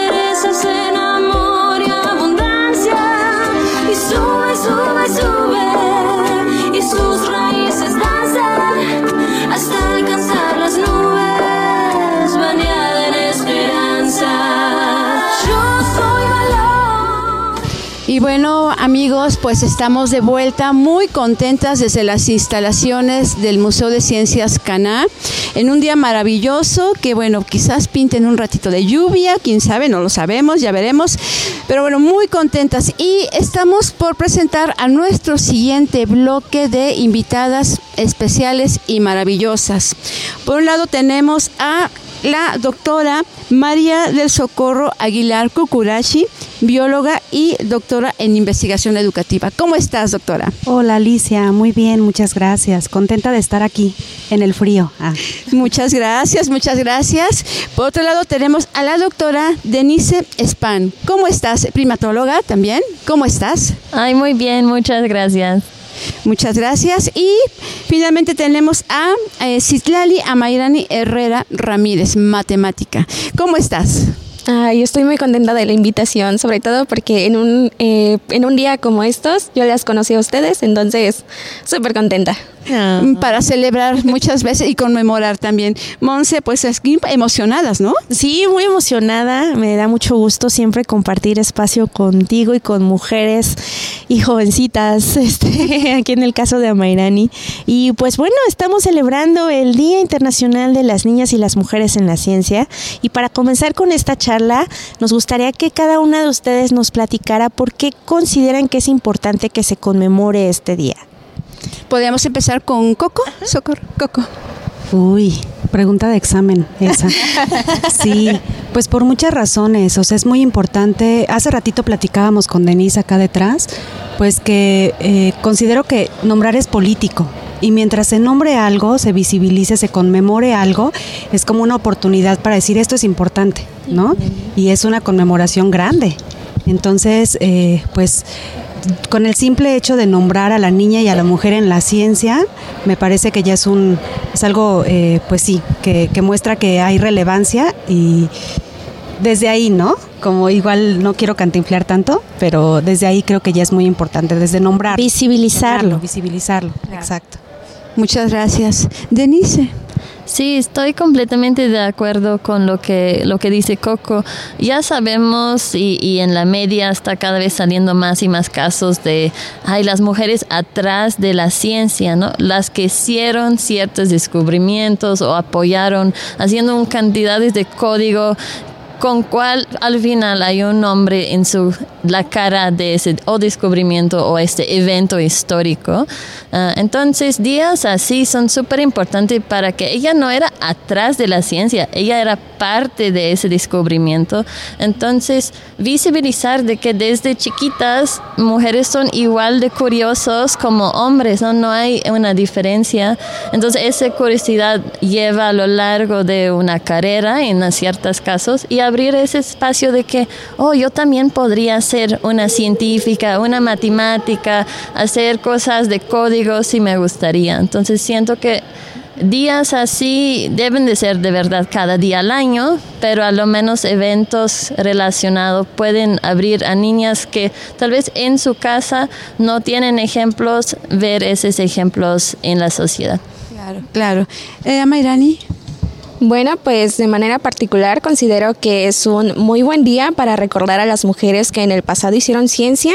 Y bueno, amigos, pues estamos de vuelta muy contentas desde las instalaciones del Museo de Ciencias Caná en un día maravilloso que bueno, quizás pinten un ratito de lluvia, quién sabe, no lo sabemos, ya veremos. Pero bueno, muy contentas y estamos por presentar a nuestro siguiente bloque de invitadas especiales y maravillosas. Por un lado tenemos a la doctora María del Socorro Aguilar Cucurachi, bióloga y doctora en investigación educativa. ¿Cómo estás, doctora? Hola, Alicia. Muy bien, muchas gracias. Contenta de estar aquí en el frío. Ah. Muchas gracias, muchas gracias. Por otro lado, tenemos a la doctora Denise Span. ¿Cómo estás? Primatóloga también. ¿Cómo estás? Ay, muy bien, muchas gracias. Muchas gracias. Y finalmente tenemos a eh, Amairani Herrera Ramírez, matemática. ¿Cómo estás? Ay, estoy muy contenta de la invitación, sobre todo porque en un, eh, en un día como estos yo las conocí a ustedes, entonces súper contenta. Para celebrar muchas veces y conmemorar también. Monse, pues es emocionadas, ¿no? Sí, muy emocionada. Me da mucho gusto siempre compartir espacio contigo y con mujeres y jovencitas, este, aquí en el caso de Amairani. Y pues bueno, estamos celebrando el Día Internacional de las Niñas y las Mujeres en la Ciencia. Y para comenzar con esta charla, nos gustaría que cada una de ustedes nos platicara por qué consideran que es importante que se conmemore este día. Podríamos empezar con Coco. Socorro, Coco. Uy, pregunta de examen esa. Sí, pues por muchas razones. O sea, es muy importante. Hace ratito platicábamos con Denise acá detrás, pues que eh, considero que nombrar es político. Y mientras se nombre algo, se visibilice, se conmemore algo, es como una oportunidad para decir esto es importante, ¿no? Y es una conmemoración grande. Entonces, eh, pues con el simple hecho de nombrar a la niña y a la mujer en la ciencia, me parece que ya es un es algo, eh, pues sí, que, muestra que hay relevancia y desde ahí, ¿no? Como igual no quiero cantinflar tanto, pero desde ahí creo que ya es muy importante, desde nombrar. Visibilizarlo. visibilizarlo, exacto. Muchas gracias. Denise. Sí, estoy completamente de acuerdo con lo que, lo que dice Coco. Ya sabemos y, y, en la media está cada vez saliendo más y más casos de, ay, las mujeres atrás de la ciencia, ¿no? Las que hicieron ciertos descubrimientos o apoyaron haciendo cantidades de código con cual al final hay un nombre en su la cara de ese o descubrimiento o este evento histórico. Ah, entonces días así son súper importantes para que ella no era atrás de la ciencia, ella era parte de ese descubrimiento. Entonces visibilizar de que desde chiquitas mujeres son igual de curiosos como hombres, no, no hay una diferencia. Entonces esa curiosidad lleva a lo largo de una carrera en ciertos casos y a abrir ese espacio de que, oh, yo también podría ser una científica, una matemática, hacer cosas de código si me gustaría. Entonces siento que días así deben de ser de verdad cada día al año, pero a lo menos eventos relacionados pueden abrir a niñas que tal vez en su casa no tienen ejemplos, ver esos ejemplos en la sociedad. Claro, claro. Eh, Amairani. Bueno, pues de manera particular considero que es un muy buen día para recordar a las mujeres que en el pasado hicieron ciencia,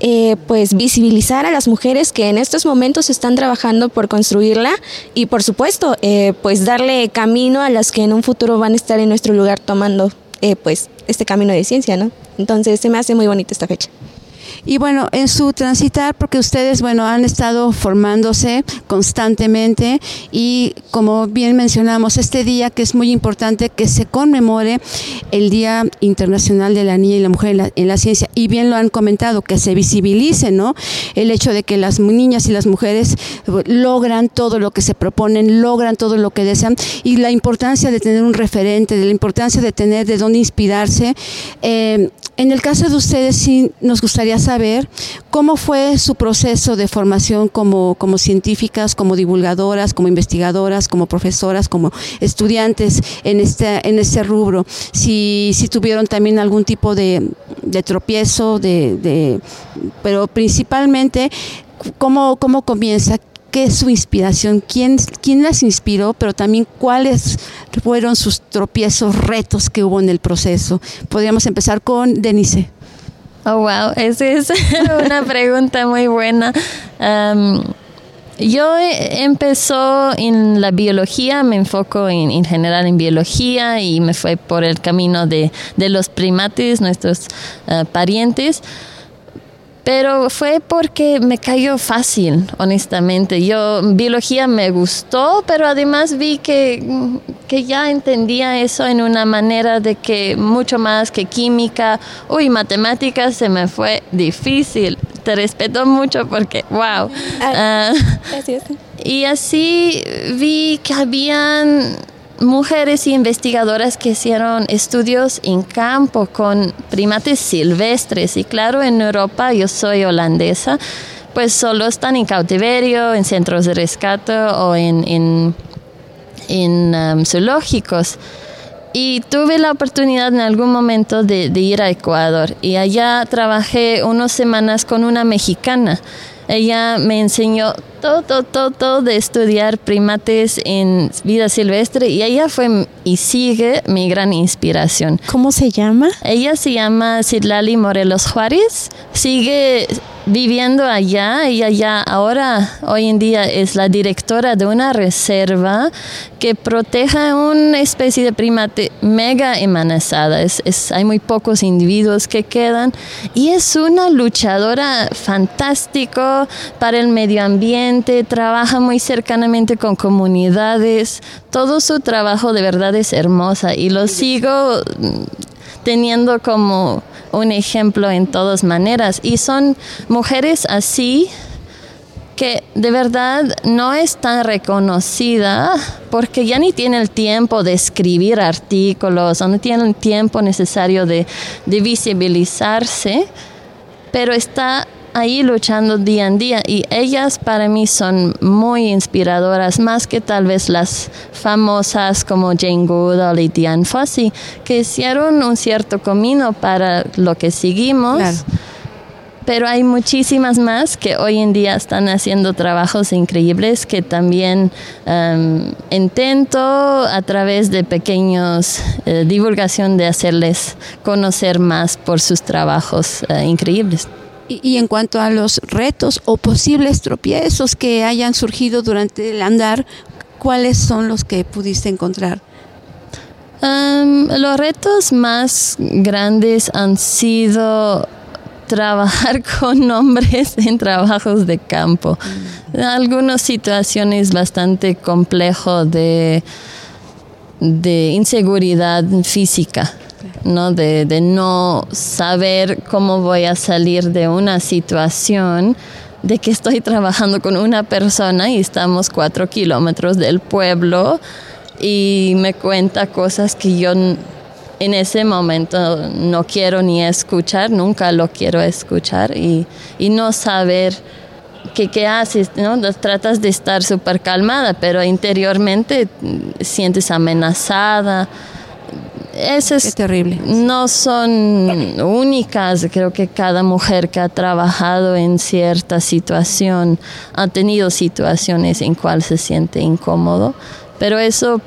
eh, pues visibilizar a las mujeres que en estos momentos están trabajando por construirla y por supuesto, eh, pues darle camino a las que en un futuro van a estar en nuestro lugar tomando eh, pues este camino de ciencia, ¿no? Entonces se me hace muy bonita esta fecha. Y bueno, en su transitar, porque ustedes, bueno, han estado formándose constantemente y como bien mencionamos, este día que es muy importante que se conmemore el Día Internacional de la Niña y la Mujer en la, Ciencia. Y bien lo han comentado, que se visibilice, ¿no? El hecho de que las niñas y las mujeres logran todo lo que se proponen, logran todo lo que desean y la importancia de tener un referente, de la importancia de tener de dónde inspirarse. Eh, en el caso de ustedes, sí nos gustaría saber cómo fue su proceso de formación como, como científicas, como divulgadoras, como investigadoras, como profesoras, como estudiantes en este, en este rubro. Si, si tuvieron también algún tipo de, de tropiezo, de, de, pero principalmente, ¿cómo, cómo comienza? qué es su inspiración, quién, quién las inspiró, pero también cuáles fueron sus tropiezos, retos que hubo en el proceso. Podríamos empezar con Denise. Oh, wow, esa es una pregunta muy buena. yo empezó en la biología, me enfoco en, general en biología y me fue por el camino de, de los primates, nuestros uh, parientes. Pero fue porque me cayó fácil, honestamente. Yo, biología me gustó, pero además vi que, que ya entendía eso en una manera de que mucho más que química, uy, matemáticas se me fue difícil. Te respeto mucho porque, wow. Ah, y así vi que habían mujeres investigadoras que hicieron estudios en campo con primates silvestres. Y claro, en Europa, yo soy holandesa, pues solo están en cautiverio, en centros de rescate o en, en, um, zoológicos. Y tuve la oportunidad en algún momento de, de, ir a Ecuador y allá trabajé unas semanas con una mexicana. Ella me enseñó todo, todo, todo de estudiar primates en vida silvestre y ella fue y sigue mi gran inspiración. ¿Cómo se llama? Ella se llama Citlali Morelos Juárez. Sigue viviendo allá. Ella ya ahora, hoy en día, es la directora de una reserva que proteja una especie de primate mega amenazada. Es, es, hay muy pocos individuos que quedan y es una luchadora fantástico para el medio ambiente, trabaja muy cercanamente con comunidades. Todo su trabajo de verdad es hermosa y lo sigo teniendo como un ejemplo en todas maneras. Y son mujeres así que de verdad no es tan reconocida porque ya ni tiene el tiempo de escribir artículos o no tiene el tiempo necesario de, de visibilizarse, pero está ahí luchando día en día y ellas para mí son muy inspiradoras, más que tal vez las famosas como Jane Goodall y Diane Fossey, que hicieron un cierto camino para lo que seguimos. Claro. Pero hay muchísimas más que hoy en día están haciendo trabajos increíbles que también um, intento a través de pequeños eh, divulgación de hacerles conocer más por sus trabajos uh, increíbles. Y, en cuanto a los retos o posibles tropiezos que hayan surgido durante el andar, ¿cuáles son los que pudiste encontrar? Los retos más grandes han sido trabajar con hombres en trabajos de campo. Algunas situaciones bastante complejas de, de inseguridad física. ¿No? De, de no saber cómo voy a salir de una situación de que estoy trabajando con una persona y estamos cuatro kilómetros del pueblo y me cuenta cosas que yo en ese momento no quiero ni escuchar, nunca lo quiero escuchar y, y no saber qué, qué haces, ¿no? tratas de estar súper calmada, pero interiormente sientes amenazada esas es terrible. no son únicas. Creo que cada mujer que ha trabajado en cierta situación ha tenido situaciones en cual se siente incómodo. Pero eso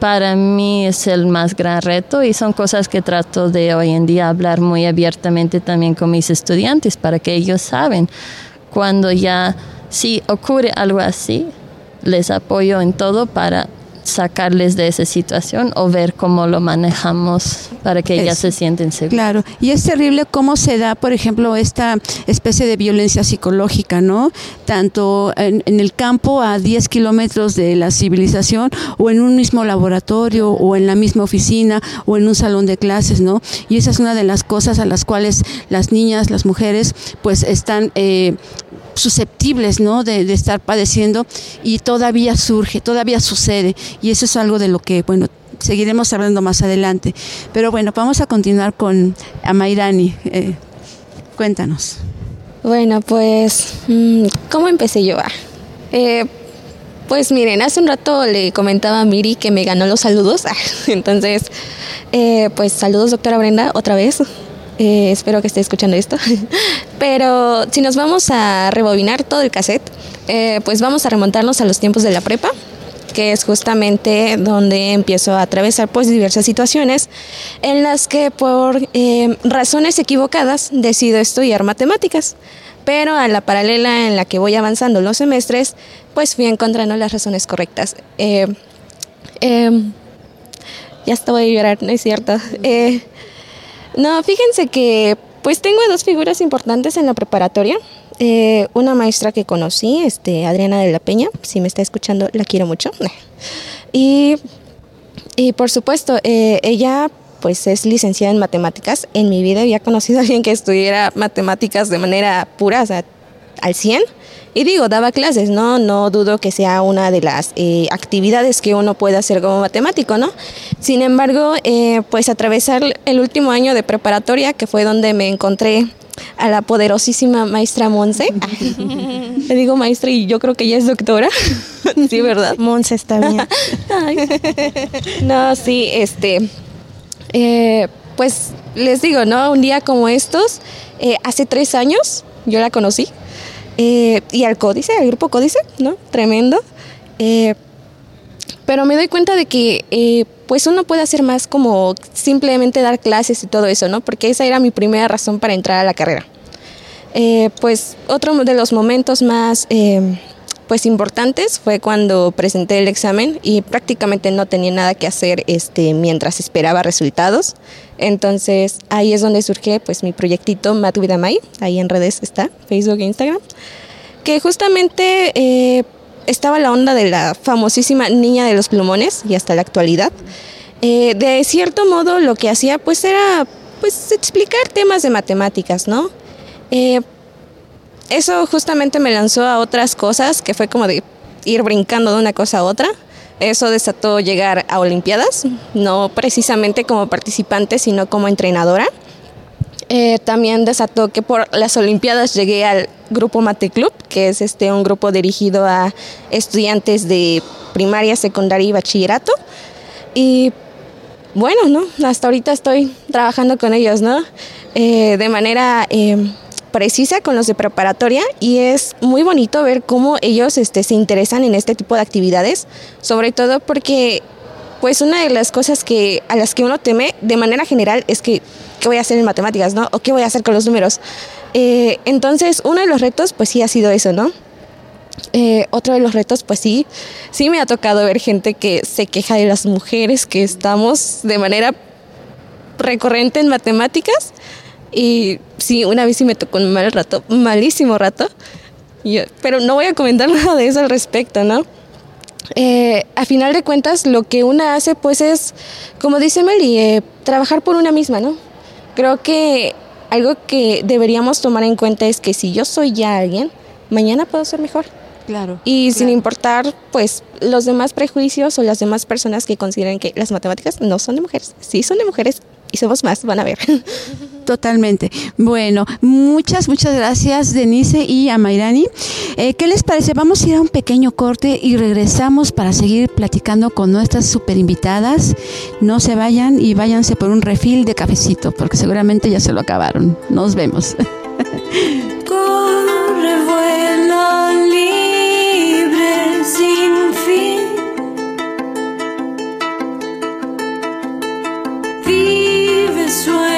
para mí es el más gran reto y son cosas que trato de hoy en día hablar muy abiertamente también con mis estudiantes para que ellos saben cuando ya si ocurre algo así, les apoyo en todo para sacarles de esa situación o ver cómo lo manejamos para que ellas se sienten seguras. Claro, y es terrible cómo se da, por ejemplo, esta especie de violencia psicológica, ¿no? Tanto en, en el campo a 10 kilómetros de la civilización o en un mismo laboratorio o en la misma oficina o en un salón de clases, ¿no? Y esa es una de las cosas a las cuales las niñas, las mujeres, pues están eh, susceptibles ¿no? De, estar padeciendo y todavía surge, todavía sucede y eso es algo de lo que, bueno, seguiremos hablando más adelante. Pero bueno, vamos a continuar con Amairani. Eh, cuéntanos. Bueno, pues, ¿cómo empecé yo? Eh, pues miren, hace un rato le comentaba a Miri que me ganó los saludos. Entonces, eh, pues saludos doctora Brenda otra vez. Espero que esté escuchando esto. Pero si nos vamos a rebobinar todo el cassette, eh, pues vamos a remontarnos a los tiempos de la prepa que es justamente donde empiezo a atravesar pues diversas situaciones en las que por eh, razones equivocadas decido estudiar matemáticas. Pero a la paralela en la que voy avanzando los semestres, pues fui encontrando las razones correctas. Eh, eh, ya estoy a llorar, ¿no es cierto? Eh, no, fíjense que pues tengo dos figuras importantes en la preparatoria. Eh, una maestra que conocí, este, Adriana de la Peña, si me está escuchando, la quiero mucho. Y, y por supuesto, eh, ella pues es licenciada en matemáticas. En mi vida había conocido a alguien que estudiara matemáticas de manera pura, o sea, al 100. Y digo, daba clases, ¿no? No dudo que sea una de las eh, actividades que uno puede hacer como matemático, ¿no? Sin embargo, eh, pues atravesar el último año de preparatoria, que fue donde me encontré a la poderosísima maestra Monse. Le digo maestra y yo creo que ella es doctora. sí, ¿verdad? Monse está bien. no, sí, este, eh, pues les digo, ¿no? Un día como estos, eh, hace tres años yo la conocí. Eh, y al Códice, al grupo Códice, ¿no? Tremendo. Eh, pero me doy cuenta de que eh, pues uno puede hacer más como simplemente dar clases y todo eso, ¿no? Porque esa era mi primera razón para entrar a la carrera. Eh, pues otro de los momentos más eh, pues importantes fue cuando presenté el examen y prácticamente no tenía nada que hacer este, mientras esperaba resultados. Entonces ahí es donde surge pues mi proyectito Vida Mai, ahí en redes está, Facebook e Instagram, que justamente eh, estaba la onda de la famosísima niña de los plumones y hasta la actualidad. Eh, de cierto modo lo que hacía pues era pues explicar temas de matemáticas, ¿no? Eh, eso justamente me lanzó a otras cosas, que fue como de ir brincando de una cosa a otra. Eso desató llegar a Olimpiadas, no precisamente como participante, sino como entrenadora. Eh, también desató que por las Olimpiadas llegué al grupo Mate Club, que es este un grupo dirigido a estudiantes de primaria, secundaria y bachillerato. Y bueno, ¿no? Hasta ahorita estoy trabajando con ellos, ¿no? Eh, de manera eh, precisa con los de preparatoria y es muy bonito ver cómo ellos este, se interesan en este tipo de actividades, sobre todo porque pues una de las cosas que a las que uno teme de manera general es que qué voy a hacer en matemáticas, ¿no? O qué voy a hacer con los números. Eh, entonces, uno de los retos pues sí ha sido eso, ¿no? Eh, otro de los retos, pues sí, sí me ha tocado ver gente que se queja de las mujeres que estamos de manera recurrente en matemáticas. Y sí, una vez sí me tocó un mal rato, malísimo rato. Yo- pero no voy a comentar nada de eso al respecto, ¿no? Eh, a final de cuentas, lo que una hace, pues es, como dice Meli, eh, trabajar por una misma, ¿no? Creo que algo que deberíamos tomar en cuenta es que si yo soy ya alguien, mañana puedo ser mejor. Claro. Y sin importar, pues, los demás prejuicios o las demás personas que consideren que las matemáticas no son de mujeres. Sí son de mujeres y somos más, van a ver. Totalmente. Bueno, muchas, muchas gracias Denise y a Mayrani. Eh, ¿Qué les parece? Vamos a ir a un pequeño corte y regresamos para seguir platicando con nuestras super invitadas. No se vayan y váyanse por un refil de cafecito, porque seguramente ya se lo acabaron. Nos vemos. Corre, vuela libre sin sueño.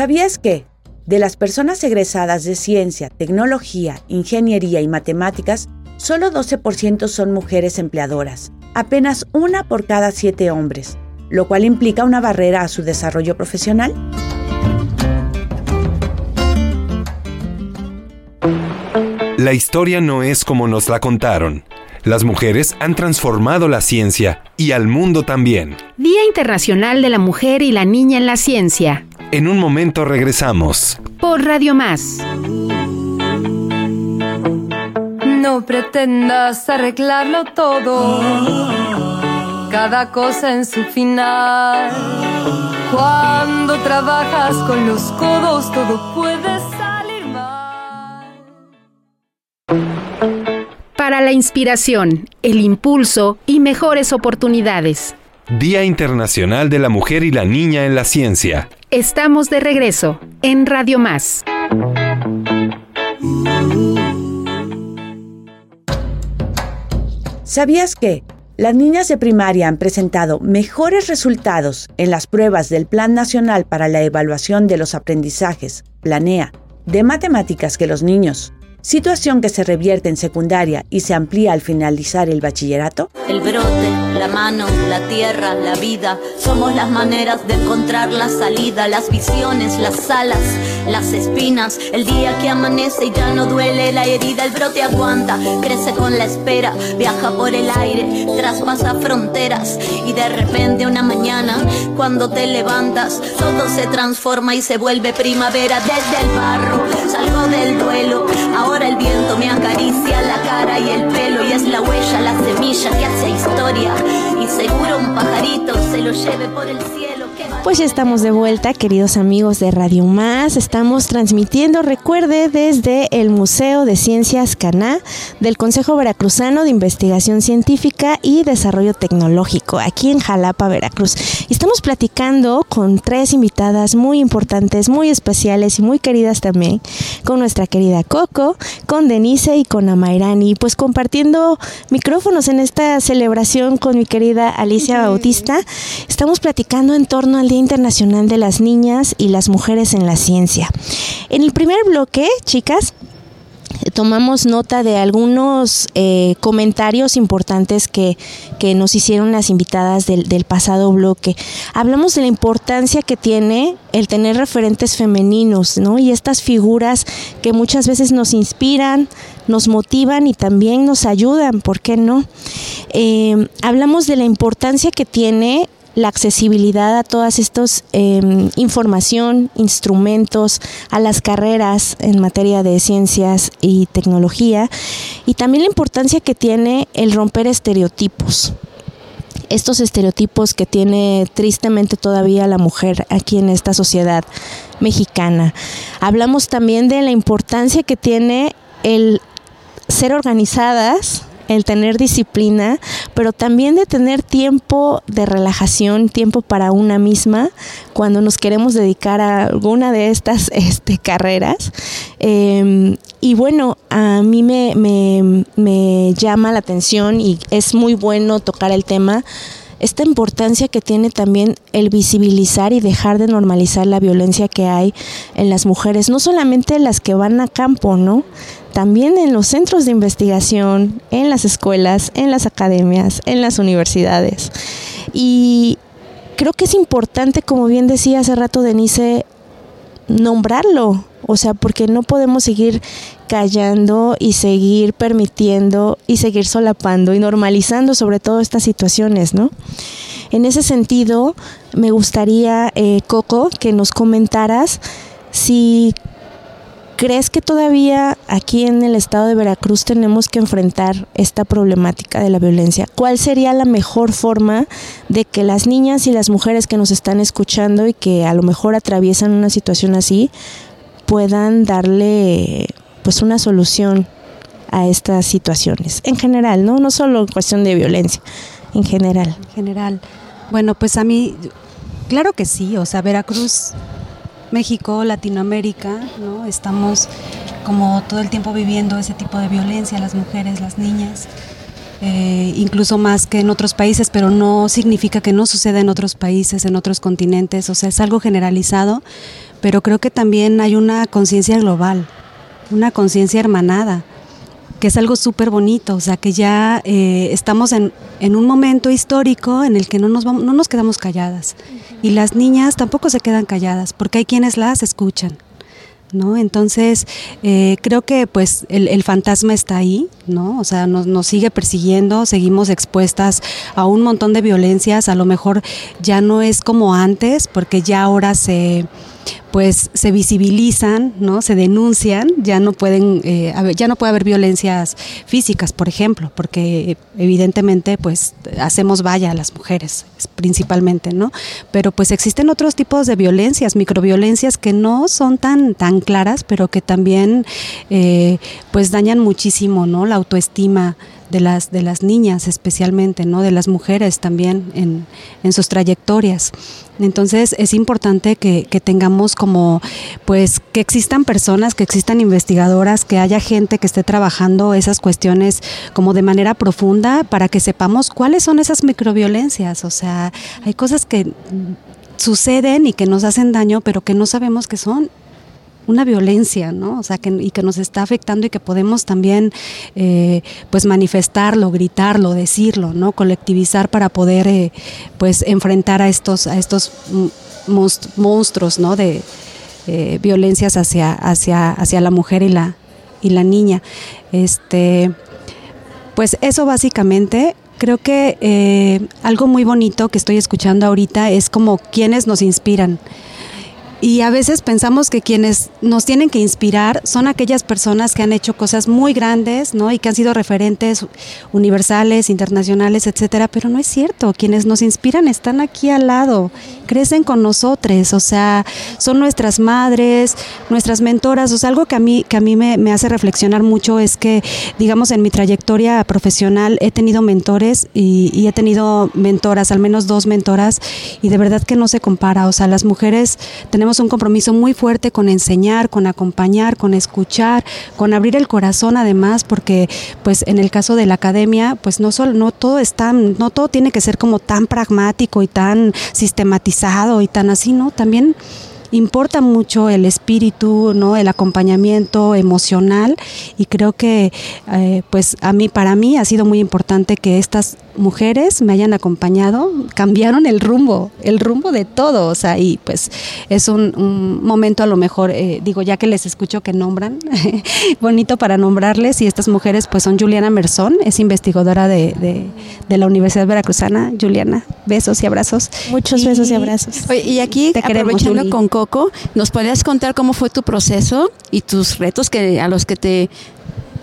¿Sabías que de las personas egresadas de ciencia, tecnología, ingeniería y matemáticas, solo 12% son mujeres empleadoras, apenas una por cada siete hombres, lo cual implica una barrera a su desarrollo profesional? La historia no es como nos la contaron. Las mujeres han transformado la ciencia y al mundo también. Día Internacional de la Mujer y la Niña en la Ciencia. En un momento regresamos. Por Radio Más. No pretendas arreglarlo todo. Cada cosa en su final. Cuando trabajas con los codos, todo puede salir mal. Para la inspiración, el impulso y mejores oportunidades. Día Internacional de la Mujer y la Niña en la Ciencia. Estamos de regreso en Radio Más. ¿Sabías que las niñas de primaria han presentado mejores resultados en las pruebas del Plan Nacional para la Evaluación de los Aprendizajes, Planea, de matemáticas que los niños? Situación que se revierte en secundaria y se amplía al finalizar el bachillerato. El brote, la mano, la tierra, la vida, somos las maneras de encontrar la salida, las visiones, las alas, las espinas, el día que amanece y ya no duele la herida, el brote aguanta, crece con la espera, viaja por el aire, traspasa fronteras y de repente una mañana, cuando te levantas, todo se transforma y se vuelve primavera desde el barro, salgo del duelo, ahora el viento me acaricia la cara y el pelo y es la huella, la semilla que hace historia y seguro un pajarito se lo lleve por el cielo. Pues ya estamos de vuelta, queridos amigos de Radio Más. Estamos transmitiendo, recuerde, desde el Museo de Ciencias Caná del Consejo Veracruzano de Investigación Científica y Desarrollo Tecnológico, aquí en Jalapa, Veracruz. Y estamos platicando con tres invitadas muy importantes, muy especiales y muy queridas también, con nuestra querida Coco, con Denise y con Amairani, pues compartiendo micrófonos en esta celebración con mi querida Alicia Bautista. Estamos platicando en torno al Internacional de las Niñas y las Mujeres en la Ciencia. En el primer bloque, chicas, tomamos nota de algunos eh, comentarios importantes que, que, nos hicieron las invitadas del, del, pasado bloque. Hablamos de la importancia que tiene el tener referentes femeninos, ¿no? Y estas figuras que muchas veces nos inspiran, nos motivan y también nos ayudan, ¿por qué no? Eh, hablamos de la importancia que tiene la accesibilidad a todas estas eh, información, instrumentos, a las carreras en materia de ciencias y tecnología y también la importancia que tiene el romper estereotipos estos estereotipos que tiene tristemente todavía la mujer aquí en esta sociedad mexicana. Hablamos también de la importancia que tiene el ser organizadas, el tener disciplina, pero también de tener tiempo de relajación, tiempo para una misma, cuando nos queremos dedicar a alguna de estas este, carreras. Eh, y bueno, a mí me, me, me llama la atención y es muy bueno tocar el tema esta importancia que tiene también el visibilizar y dejar de normalizar la violencia que hay en las mujeres, no solamente las que van a campo, ¿no? También en los centros de investigación, en las escuelas, en las academias, en las universidades. Y creo que es importante, como bien decía hace rato Denise, nombrarlo, o sea, porque no podemos seguir callando y seguir permitiendo y seguir solapando y normalizando sobre todo estas situaciones, ¿no? En ese sentido, me gustaría, eh, Coco, que nos comentaras si crees que todavía aquí en el estado de Veracruz tenemos que enfrentar esta problemática de la violencia. ¿Cuál sería la mejor forma de que las niñas y las mujeres que nos están escuchando y que a lo mejor atraviesan una situación así puedan darle pues una solución a estas situaciones en general, ¿no? No solo en cuestión de violencia, en general. En general. Bueno, pues a mí, claro que sí, o sea, Veracruz, México, Latinoamérica, ¿no? Estamos como todo el tiempo viviendo ese tipo de violencia, las mujeres, las niñas. eh, incluso más que en otros países, pero no significa que no suceda en otros países, en otros continentes, o sea, es algo generalizado, pero creo que también hay una conciencia global, una conciencia hermanada, que es algo súper bonito, o sea, que ya eh, estamos en, en, un momento histórico en el que no nos, vamos, no nos quedamos calladas, y las niñas tampoco se quedan calladas, porque hay quienes las escuchan. ¿no? Entonces, eh, creo que pues el, el, fantasma está ahí, ¿no? O sea, nos, nos, sigue persiguiendo, seguimos expuestas a un montón de violencias, a lo mejor ya no es como antes, porque ya ahora se pues se visibilizan, ¿no? Se denuncian, ya no pueden, eh, ya no puede haber violencias físicas, por ejemplo, porque evidentemente, pues hacemos valla a las mujeres, principalmente, ¿no? Pero pues existen otros tipos de violencias, microviolencias que no son tan tan claras, pero que también, eh, pues dañan muchísimo, ¿no? La autoestima de las, de las niñas especialmente, ¿no? de las mujeres también en, en sus trayectorias. Entonces es importante que, que, tengamos como, pues, que existan personas, que existan investigadoras, que haya gente que esté trabajando esas cuestiones como de manera profunda para que sepamos cuáles son esas microviolencias. O sea, hay cosas que suceden y que nos hacen daño, pero que no sabemos qué son una violencia, ¿no? O sea, que, y que nos está afectando y que podemos también, eh, pues, manifestarlo, gritarlo, decirlo, ¿no? Colectivizar para poder, eh, pues, enfrentar a estos, a estos monstruos, ¿no? De eh, violencias hacia, hacia, hacia la mujer y la, y la niña. Este, pues, eso básicamente creo que eh, algo muy bonito que estoy escuchando ahorita es como quienes nos inspiran. Y a veces pensamos que quienes nos tienen que inspirar son aquellas personas que han hecho cosas muy grandes, ¿no? Y que han sido referentes universales, internacionales, etcétera, pero no es cierto. Quienes nos inspiran están aquí al lado, crecen con nosotros, o sea, son nuestras madres, nuestras mentoras. O sea, algo que a mí, que a mí me, me hace reflexionar mucho es que, digamos, en mi trayectoria profesional he tenido mentores y, y he tenido mentoras, al menos dos mentoras, y de verdad que no se compara. O sea, las mujeres tenemos un compromiso muy fuerte con enseñar, con acompañar, con escuchar, con abrir el corazón además, porque pues en el caso de la academia, pues no solo no todo está no todo tiene que ser como tan pragmático y tan sistematizado y tan así, ¿no? También importa mucho el espíritu, ¿no? el acompañamiento emocional y creo que eh, pues a mí para mí ha sido muy importante que estas mujeres me hayan acompañado, cambiaron el rumbo, el rumbo de todo, o sea, y pues es un, un momento a lo mejor, eh, digo, ya que les escucho que nombran, bonito para nombrarles, y estas mujeres pues son Juliana Merzón, es investigadora de, de, de la Universidad Veracruzana, Juliana, besos y abrazos. Muchos y, besos y abrazos. Oye, y aquí, Te aprovechando queremos, con ¿nos podrías contar cómo fue tu proceso y tus retos que, a los que te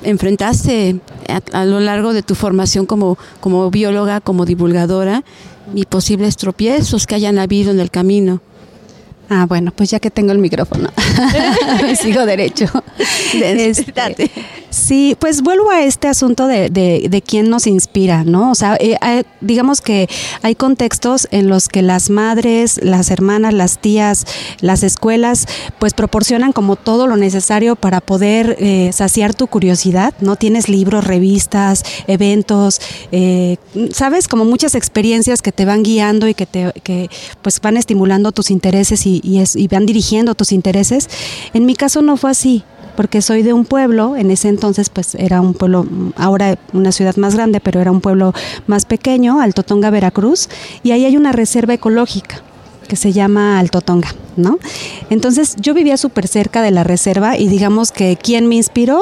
enfrentaste a, a, lo largo de tu formación como, como bióloga, como divulgadora y posibles tropiezos que hayan habido en el camino. Ah, bueno, pues ya que tengo el micrófono, sigo derecho. Este, sí, pues vuelvo a este asunto de, de, de quién nos inspira, ¿no? O sea, eh, digamos que hay contextos en los que las madres, las hermanas, las tías, las escuelas, pues proporcionan como todo lo necesario para poder eh, saciar tu curiosidad, ¿no? Tienes libros, revistas, eventos, eh, sabes, como muchas experiencias que te van guiando y que te, que pues van estimulando tus intereses y, es, y van dirigiendo tus intereses. En mi caso no fue así, porque soy de un pueblo, en ese entonces pues era un pueblo, ahora una ciudad más grande, pero era un pueblo más pequeño, Altotonga, Veracruz, y ahí hay una reserva ecológica que se llama Altotonga, ¿no? Entonces yo vivía súper cerca de la reserva y digamos que quien me inspiró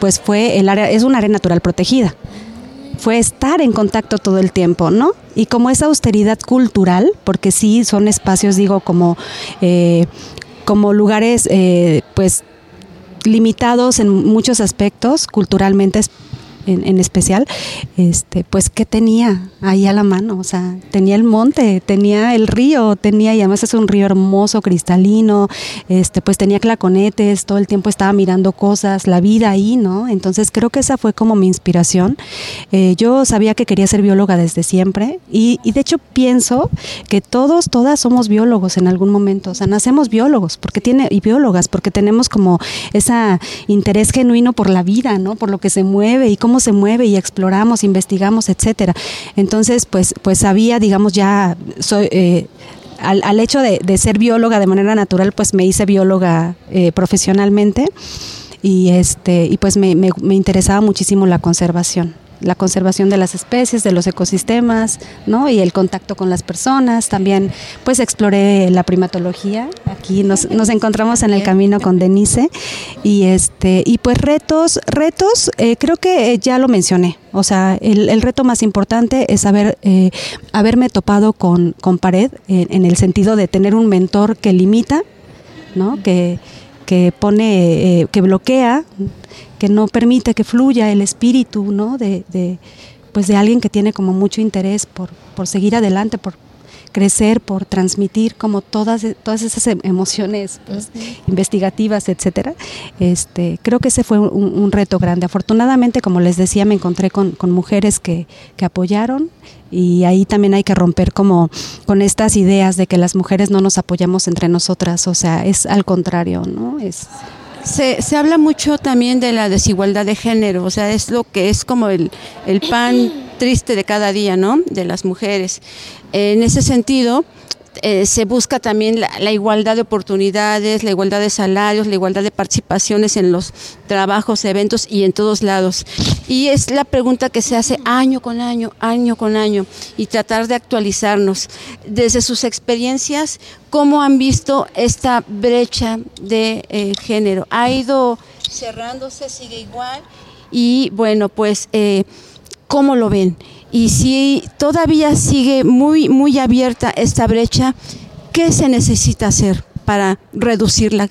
pues fue el área, es un área natural protegida fue estar en contacto todo el tiempo, ¿no? Y como esa austeridad cultural, porque sí son espacios, digo, como, eh, como lugares, eh, pues, limitados en muchos aspectos, culturalmente en, en, especial, este, pues ¿qué tenía ahí a la mano? O sea, tenía el monte, tenía el río, tenía, y además es un río hermoso, cristalino, este, pues tenía claconetes, todo el tiempo estaba mirando cosas, la vida ahí, ¿no? Entonces creo que esa fue como mi inspiración. Eh, yo sabía que quería ser bióloga desde siempre y, y de hecho pienso que todos, todas somos biólogos en algún momento, o sea, nacemos biólogos porque tiene, y biólogas, porque tenemos como ese interés genuino por la vida, ¿no? Por lo que se mueve y cómo se mueve y exploramos, investigamos, etcétera. Entonces, pues, pues sabía, digamos, ya soy, eh, al, al, hecho de, ser bióloga de manera natural, pues me hice bióloga eh, profesionalmente y este y pues me, me interesaba muchísimo la conservación la conservación de las especies, de los ecosistemas, ¿no? Y el contacto con las personas. También, pues, exploré la primatología. Aquí nos, nos encontramos en el camino con Denise. Y este, y pues retos, retos, eh, creo que ya lo mencioné. O sea, el, el reto más importante es haber, eh, haberme topado con, con pared, en, en, el sentido de tener un mentor que limita, ¿no? Que, que pone, eh, que bloquea, que no permite que fluya el espíritu, ¿no? De, de, pues de alguien que tiene como mucho interés por, por seguir adelante, por crecer, por transmitir como todas, todas esas emociones pues, uh -huh. investigativas, etcétera. Este, creo que ese fue un, un, reto grande. Afortunadamente, como les decía, me encontré con, con mujeres que, que apoyaron y ahí también hay que romper como con estas ideas de que las mujeres no nos apoyamos entre nosotras, o sea, es al contrario, ¿no? Es se, se, habla mucho también de la desigualdad de género, o sea, es lo que es como el, el pan triste de cada día, ¿no? De las mujeres. En ese sentido, eh, se busca también la, igualdad de oportunidades, la igualdad de salarios, la igualdad de participaciones en los trabajos, eventos y en todos lados. Y es la pregunta que se hace año con año, año con año, y tratar de actualizarnos. Desde sus experiencias, ¿cómo han visto esta brecha de eh, género? ¿Ha ido cerrándose, sigue igual? Y bueno, pues, eh, ¿cómo lo ven? Y si todavía sigue muy, muy abierta esta brecha, ¿qué se necesita hacer para reducirla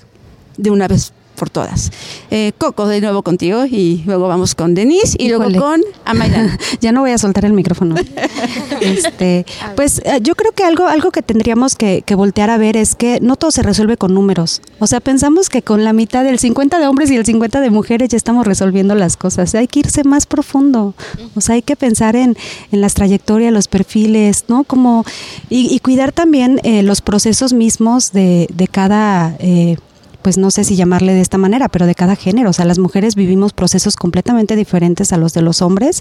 de una vez por todas. Eh, Coco, de nuevo contigo y luego vamos con Denise y Híjole. luego con Amairán. ya no voy a soltar el micrófono. este, pues eh, yo creo que algo, algo que tendríamos que, que, voltear a ver es que no todo se resuelve con números. O sea, pensamos que con la mitad del 50 de hombres y el 50 de mujeres ya estamos resolviendo las cosas. Hay que irse más profundo. O sea, hay que pensar en, en las trayectorias, los perfiles, ¿no? Como, y, y cuidar también eh, los procesos mismos de, de cada eh, pues no sé si llamarle de esta manera, pero de cada género. O sea, las mujeres vivimos procesos completamente diferentes a los de los hombres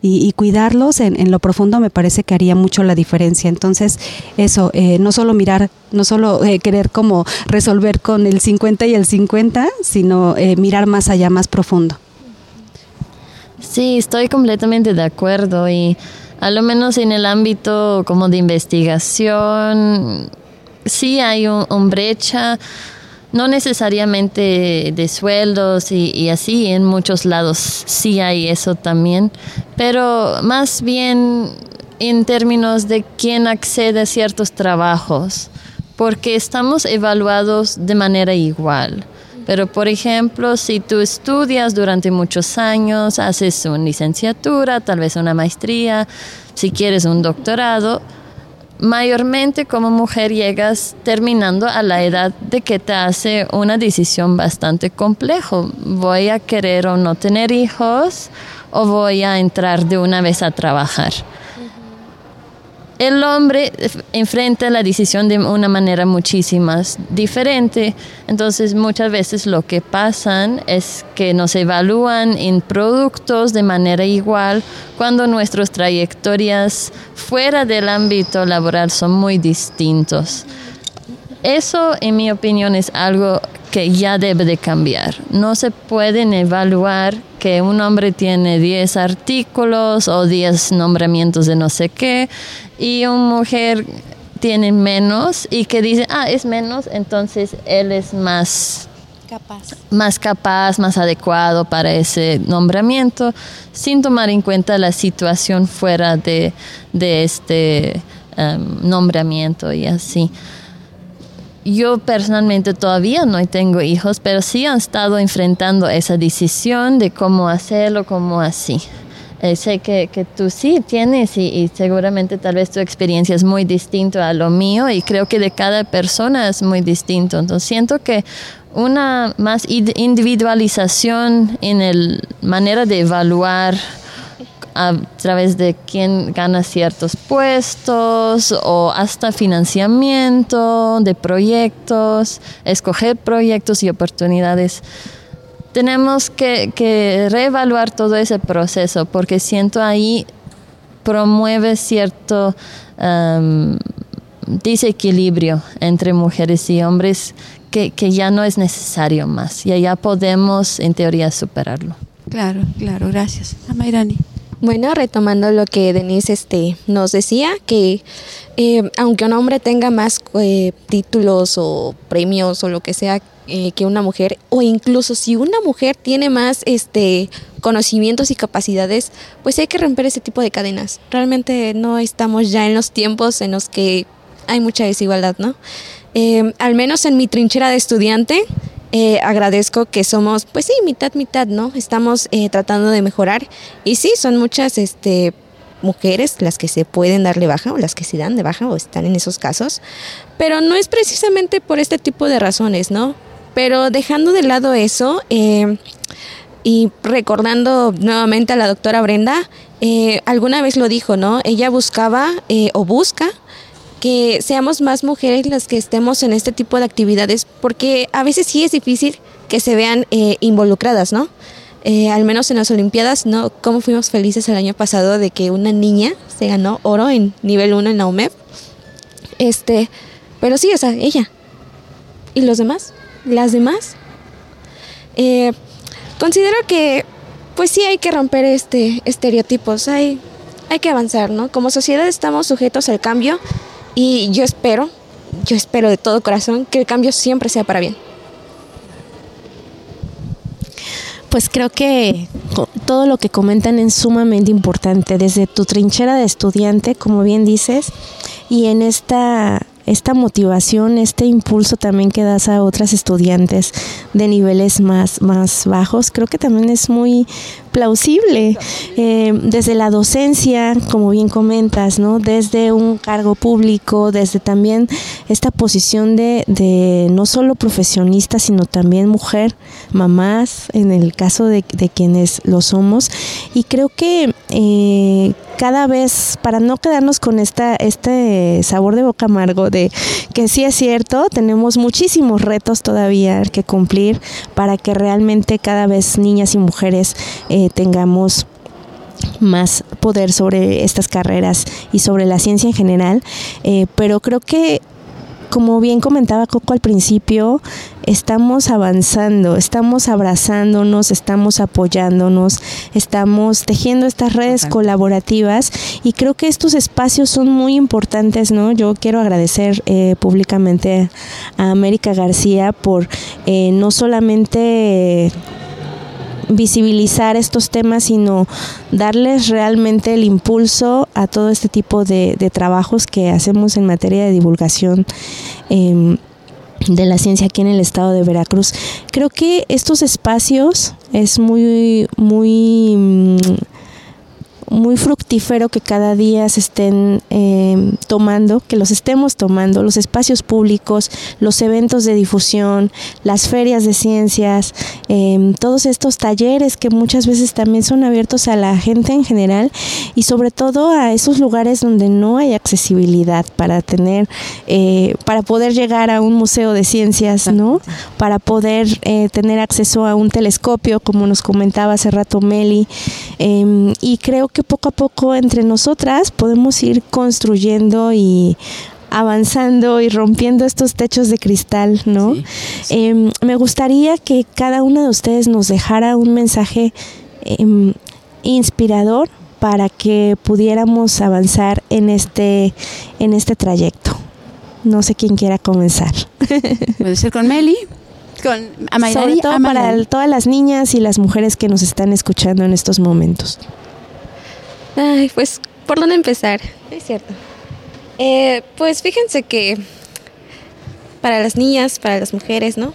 y, cuidarlos en, en, lo profundo me parece que haría mucho la diferencia. Entonces, eso, eh, no solo mirar, no solo eh, querer como resolver con el 50 y el 50, sino eh, mirar más allá, más profundo. Sí, estoy completamente de acuerdo y a lo menos en el ámbito como de investigación, sí hay un, un brecha no necesariamente de sueldos y, así, en muchos lados sí hay eso también, pero más bien en términos de quién accede a ciertos trabajos, porque estamos evaluados de manera igual. Pero, por ejemplo, si tú estudias durante muchos años, haces una licenciatura, tal vez una maestría, si quieres un doctorado, mayormente como mujer llegas terminando a la edad de que te hace una decisión bastante complejo. Voy a querer o no tener hijos o voy a entrar de una vez a trabajar. El hombre enfrenta la decisión de una manera muchísimo más diferente, entonces muchas veces lo que pasan es que nos evalúan en productos de manera igual cuando nuestras trayectorias fuera del ámbito laboral son muy distintos. Eso, en mi opinión, es algo que ya debe de cambiar. No se pueden evaluar que un hombre tiene 10 artículos o 10 nombramientos de no sé qué y una mujer tiene menos y que dice, ah, es menos, entonces él es más capaz. más capaz, más adecuado para ese nombramiento, sin tomar en cuenta la situación fuera de, de este um, nombramiento y así yo personalmente todavía no tengo hijos, pero sí han estado enfrentando esa decisión de cómo hacerlo, cómo así. Eh, sé que, que, tú sí tienes y, y, seguramente tal vez tu experiencia es muy distinta a lo mío y creo que de cada persona es muy distinto. Entonces siento que una más individualización en la manera de evaluar a través de quién gana ciertos puestos o hasta financiamiento de proyectos, escoger proyectos y oportunidades. tenemos que, que reevaluar todo ese proceso porque siento ahí promueve cierto um, desequilibrio entre mujeres y hombres que, que, ya no es necesario más. Y ya podemos, en teoría, superarlo. Claro, claro, gracias. Amairani. Bueno, retomando lo que Denise este, nos decía, que eh, aunque un hombre tenga más eh, títulos o premios o lo que sea eh, que una mujer, o incluso si una mujer tiene más este, conocimientos y capacidades, pues hay que romper ese tipo de cadenas. Realmente no estamos ya en los tiempos en los que hay mucha desigualdad, ¿no? al menos en mi trinchera de estudiante, eh, agradezco que somos, pues sí, mitad, mitad, ¿no? Estamos eh, tratando de mejorar y sí, son muchas este, mujeres las que se pueden darle baja o las que se dan de baja o están en esos casos, pero no es precisamente por este tipo de razones, ¿no? Pero dejando de lado eso eh, y recordando nuevamente a la doctora Brenda, alguna vez lo dijo, ¿no? Ella buscaba o busca que seamos más mujeres las que estemos en este tipo de actividades, porque a veces sí es difícil que se vean eh, involucradas, ¿no? Eh, al menos en las Olimpiadas, ¿no? Como fuimos felices el año pasado de que una niña se ganó oro en nivel 1 en la UMEP. Este, pero sí, o sea, ella. ¿Y los demás? ¿Las demás? Eh, considero que, pues sí hay que romper este estereotipos, hay, hay que avanzar, ¿no? Como sociedad estamos sujetos al cambio y yo espero, yo espero de todo corazón que el cambio siempre sea para bien. Pues creo que todo lo que comentan es sumamente importante, desde tu trinchera de estudiante, como bien dices, y en esta esta motivación, este impulso también que das a otras estudiantes de niveles más, más bajos, creo que también es muy plausible. Eh, desde la docencia, como bien comentas, ¿no? Desde un cargo público, desde también esta posición de, de no solo profesionista, sino también mujer, mamás, en el caso de, de quienes lo somos. Y creo que eh, cada vez, para no quedarnos con esta, este sabor de boca amargo que sí es cierto, tenemos muchísimos retos todavía que cumplir para que realmente cada vez niñas y mujeres eh, tengamos más poder sobre estas carreras y sobre la ciencia en general, eh, pero creo que como bien comentaba Coco al principio, estamos avanzando, estamos abrazándonos, estamos apoyándonos, estamos tejiendo estas redes colaborativas y creo que estos espacios son muy importantes, ¿no? Yo quiero agradecer eh, públicamente a América García por eh, no solamente visibilizar estos temas, sino darles realmente el impulso a todo este tipo de, trabajos que hacemos en materia de divulgación. Em, de la ciencia aquí en el estado de Veracruz. Creo que estos espacios es muy, muy muy fructífero que cada día se estén em, tomando, que los estemos tomando, los espacios públicos, los eventos de difusión, las ferias de ciencias, em, todos estos talleres que muchas veces también son abiertos a la gente en general y sobre todo a esos lugares donde no hay accesibilidad para tener, eh, para poder llegar a un museo de ciencias, ¿no? Para poder eh, tener acceso a un telescopio, como nos comentaba hace rato Meli, em, y creo que que poco a poco entre nosotras podemos ir construyendo y avanzando y rompiendo estos techos de cristal, ¿no? Em, me gustaría que cada una de ustedes nos dejara un mensaje em, inspirador para que pudiéramos avanzar en este, en este trayecto. No sé quién quiera comenzar. Puede ser con Meli. Con Sobre todo para todas las niñas y las mujeres que nos están escuchando en estos momentos. Ay, pues, ¿por dónde empezar? Es cierto. Eh, pues fíjense que para las niñas, para las mujeres, ¿no?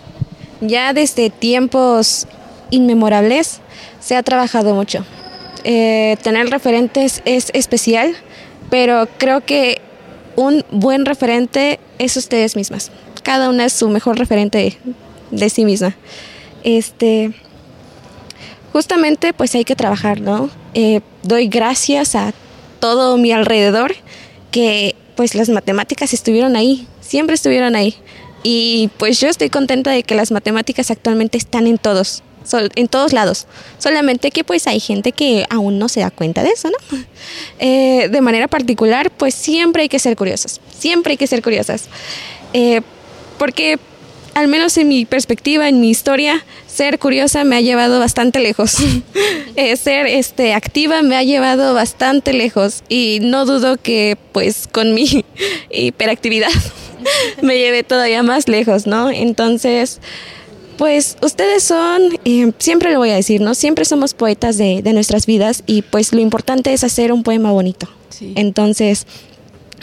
Ya desde tiempos inmemorables se ha trabajado mucho. Eh, tener referentes es especial, pero creo que un buen referente es ustedes mismas. Cada una es su mejor referente de sí misma. Este, justamente pues hay que trabajar, ¿no? Eh, doy gracias a todo mi alrededor que pues las matemáticas estuvieron ahí, siempre estuvieron ahí. Y pues yo estoy contenta de que las matemáticas actualmente están en todos, en todos lados. Solamente que pues hay gente que aún no se da cuenta de eso, ¿no? Eh, de manera particular, pues siempre hay que ser curiosas. Siempre hay que ser curiosas. Eh, porque al menos en mi perspectiva, en mi historia, ser curiosa me ha llevado bastante lejos. Eh, ser este, activa me ha llevado bastante lejos y no dudo que pues con mi hiperactividad me lleve todavía más lejos, ¿no? Entonces, pues ustedes son, eh, siempre lo voy a decir, ¿no? Siempre somos poetas de, de nuestras vidas y pues lo importante es hacer un poema bonito. Entonces,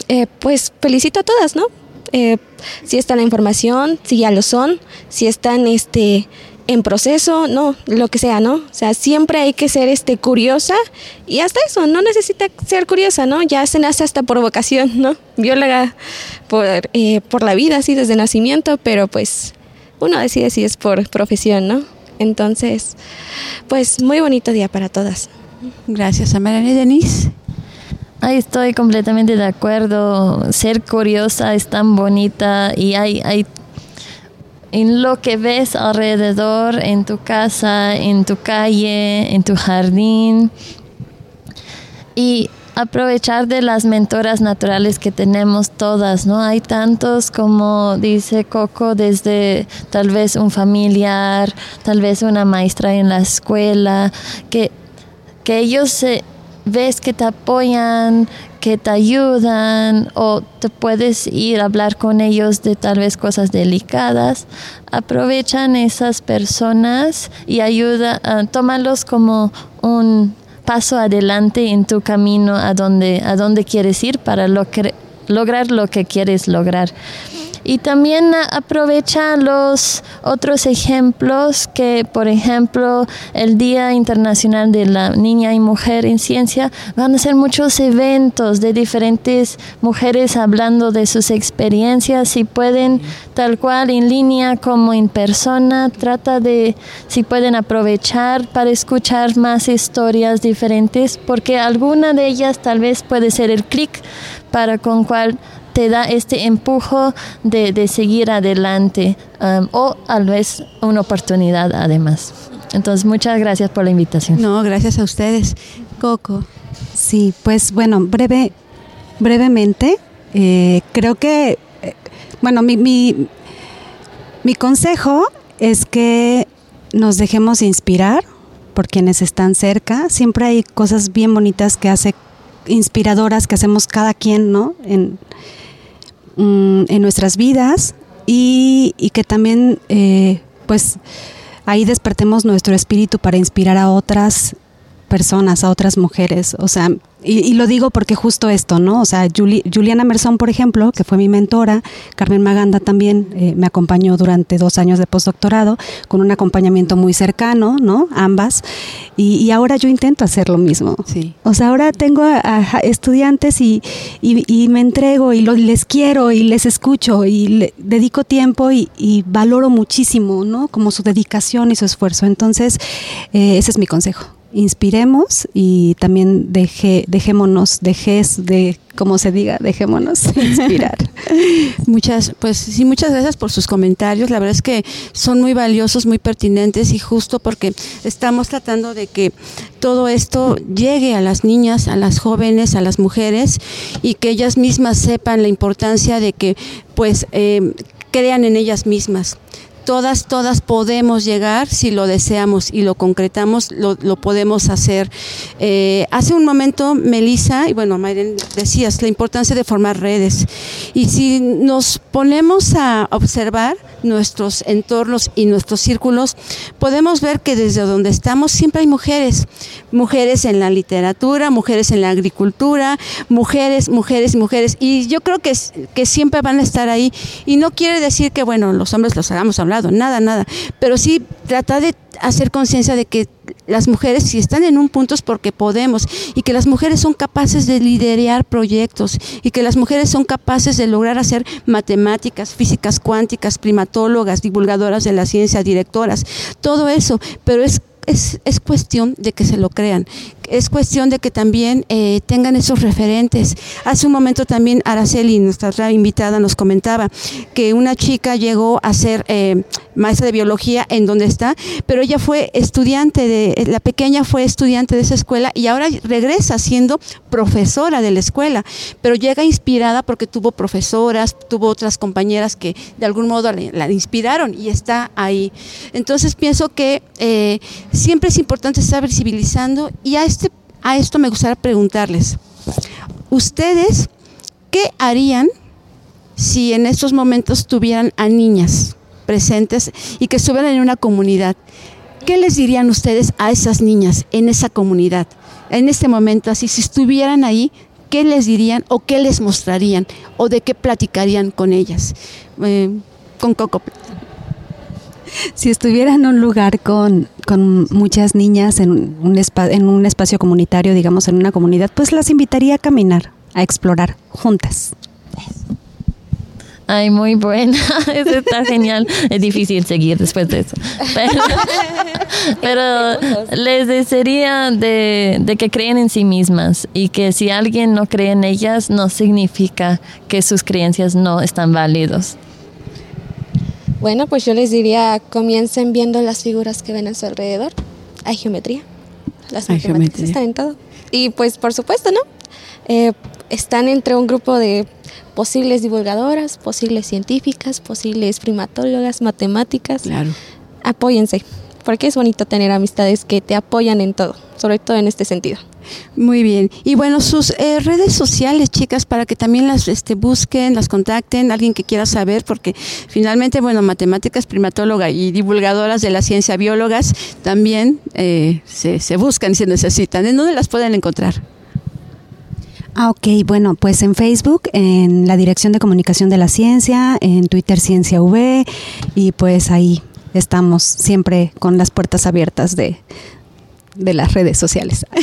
eh, pues felicito a todas, ¿no? Eh, si está la información, si ya lo son, si están este, en proceso, no, lo que sea, ¿no? O sea, siempre hay que ser este, curiosa y hasta eso, no necesita ser curiosa, ¿no? Ya se nace hasta por vocación, ¿no? Bióloga por, eh, por la vida, así desde nacimiento, pero pues uno decide si es por profesión, ¿no? Entonces, pues muy bonito día para todas. Gracias, Amarani Denise. Ahí estoy completamente de acuerdo. Ser curiosa es tan bonita y hay, hay en lo que ves alrededor, en tu casa, en tu calle, en tu jardín. Y aprovechar de las mentoras naturales que tenemos todas, ¿no? Hay tantos como dice Coco, desde tal vez un familiar, tal vez una maestra en la escuela, que, que ellos se, ves que te apoyan, que te ayudan o te puedes ir a hablar con ellos de tal vez cosas delicadas, aprovechan esas personas y ayuda, uh, tómalos como un paso adelante en tu camino a donde, a donde quieres ir para lo lograr lo que quieres lograr. Y también aprovecha los otros ejemplos que, por ejemplo, el Día Internacional de la Niña y Mujer en Ciencia, van a ser muchos eventos de diferentes mujeres hablando de sus experiencias. Si pueden, tal cual en línea como en persona, trata de, si pueden aprovechar para escuchar más historias diferentes, porque alguna de ellas tal vez puede ser el clic para con cual te da este empujo de, de seguir adelante um, o tal vez una oportunidad además. Entonces, muchas gracias por la invitación. No, gracias a ustedes. Coco. Sí, pues bueno, breve, brevemente, eh, creo que, eh, bueno, mi, mi, mi consejo es que nos dejemos inspirar por quienes están cerca. Siempre hay cosas bien bonitas que hace inspiradoras que hacemos cada quien, ¿no? Mm, en nuestras vidas y, y que también, eh, pues, ahí despertemos nuestro espíritu para inspirar a otras personas, a otras mujeres. O sea, y, y, lo digo porque justo esto, ¿no? O sea, Juli, Juliana Merzón, por ejemplo, que fue mi mentora, Carmen Maganda también eh, me acompañó durante dos años de postdoctorado, con un acompañamiento muy cercano, ¿no? Ambas. Y, y ahora yo intento hacer lo mismo. Sí. O sea, ahora tengo a, a estudiantes y, y, me entrego y lo, les quiero y les escucho y le dedico tiempo y, valoro muchísimo, ¿no? Como su dedicación y su esfuerzo. Entonces, eh, ese es mi consejo inspiremos y también deje, dejémonos, dejes de, como se diga, dejémonos inspirar. muchas, pues sí, muchas gracias por sus comentarios. La verdad es que son muy valiosos, muy pertinentes y justo porque estamos tratando de que todo esto llegue a las niñas, a las jóvenes, a las mujeres y que ellas mismas sepan la importancia de que pues eh, crean en ellas mismas todas, todas podemos llegar si lo deseamos y lo concretamos, lo, lo podemos hacer. Eh, hace un momento, Melissa, y bueno, Mayren, decías la importancia de formar redes. Y si nos ponemos a observar nuestros entornos y nuestros círculos, podemos ver que desde donde estamos siempre hay mujeres. Mujeres en la literatura, mujeres en la agricultura, mujeres, mujeres, mujeres. Y yo creo que, que siempre van a estar ahí. Y no quiere decir que, bueno, los hombres los hagamos hablar nada, nada. Pero sí tratar de hacer conciencia de que las mujeres si están en un punto es porque podemos y que las mujeres son capaces de liderar proyectos y que las mujeres son capaces de lograr hacer matemáticas, físicas cuánticas, primatólogas, divulgadoras de la ciencia, directoras, todo eso, pero es es, es, cuestión de que se lo crean. Es cuestión de que también eh, tengan esos referentes. Hace un momento también Araceli, nuestra otra invitada, nos comentaba que una chica llegó a ser eh, maestra de biología en donde está, pero ella fue estudiante de, la pequeña fue estudiante de esa escuela y ahora regresa siendo profesora de la escuela, pero llega inspirada porque tuvo profesoras, tuvo otras compañeras que de algún modo la inspiraron y está ahí. Entonces pienso que eh, siempre es importante estar visibilizando y a, este, a esto me gustaría preguntarles, ¿ustedes qué harían si en estos momentos tuvieran a niñas presentes y que estuvieran en una comunidad? ¿Qué les dirían ustedes a esas niñas en esa comunidad? En este momento, así, si estuvieran ahí, ¿qué les dirían o qué les mostrarían o de qué platicarían con ellas? Eh, con Coco. Si estuviera en un lugar con, con muchas niñas en un, espa- en un espacio comunitario, digamos en una comunidad, pues las invitaría a caminar, a explorar juntas. Ay, muy buena. Eso está genial. Es difícil seguir después de eso. Pero, pero les desearía de, de que creen en sí mismas y que si alguien no cree en ellas, no significa que sus creencias no están válidos. Bueno, pues yo les diría, comiencen viendo las figuras que ven a su alrededor. Hay geometría. Las Hay matemáticas geometría. están en todo. Y pues por supuesto, ¿no? Eh, están entre un grupo de posibles divulgadoras, posibles científicas, posibles primatólogas, matemáticas. Claro. Apóyense, porque es bonito tener amistades que te apoyan en todo, sobre todo en este sentido. Muy bien. Y bueno, sus eh, redes sociales, chicas, para que también las este, busquen, las contacten, alguien que quiera saber, porque finalmente, bueno, matemáticas, primatóloga y divulgadoras de la ciencia, biólogas, también eh, se, se buscan y se necesitan. ¿En dónde las pueden encontrar? Ah, ok, bueno, pues en Facebook, en la Dirección de Comunicación de la Ciencia, en Twitter Ciencia V, y pues ahí estamos siempre con las puertas abiertas de, de las redes sociales.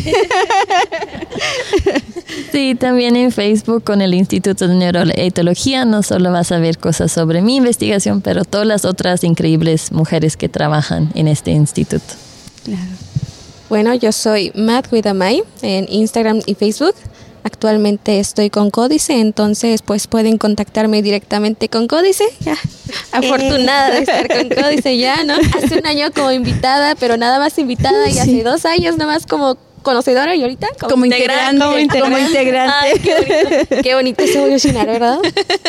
Sí, también en Facebook con el Instituto de Neuroetología no solo vas a ver cosas sobre mi investigación, pero todas las otras increíbles mujeres que trabajan en este instituto. Bueno, yo soy Matt Guidamay en Instagram y Facebook. Actualmente estoy con Códice, entonces pues pueden contactarme directamente con Códice. Ya, Afortunada de estar con Códice ya, ¿no? Hace un año como invitada, pero nada más invitada y hace dos años nada más como conocedora y ahorita como, Como integrante, como integrante. Ay, qué bonito, qué bonito evolucionar, ¿verdad?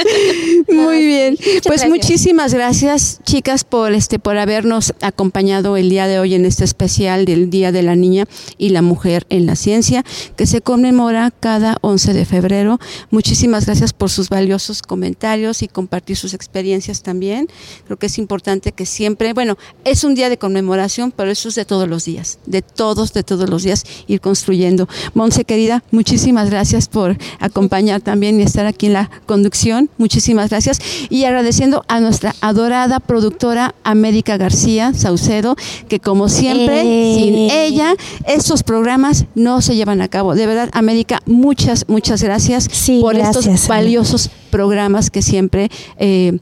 Muy bien. pues gracias. muchísimas gracias, chicas, por este por habernos acompañado el día de hoy en este especial del Día de la Niña y la Mujer en la Ciencia, que se conmemora cada 11 de febrero. Muchísimas gracias por sus valiosos comentarios y compartir sus experiencias también. Creo que es importante que siempre, bueno, es un día de conmemoración, pero eso es de todos los días, de todos, de todos los días, ir construyendo. Monse, querida, muchísimas gracias por acompañar también y estar aquí en la conducción. Muchísimas gracias. Y agradeciendo a nuestra adorada productora América García Saucedo, que como siempre, Eh. sin ella, estos programas no se llevan a cabo. De verdad, América, muchas, muchas gracias por gracias, estos valiosos programas que siempre eh,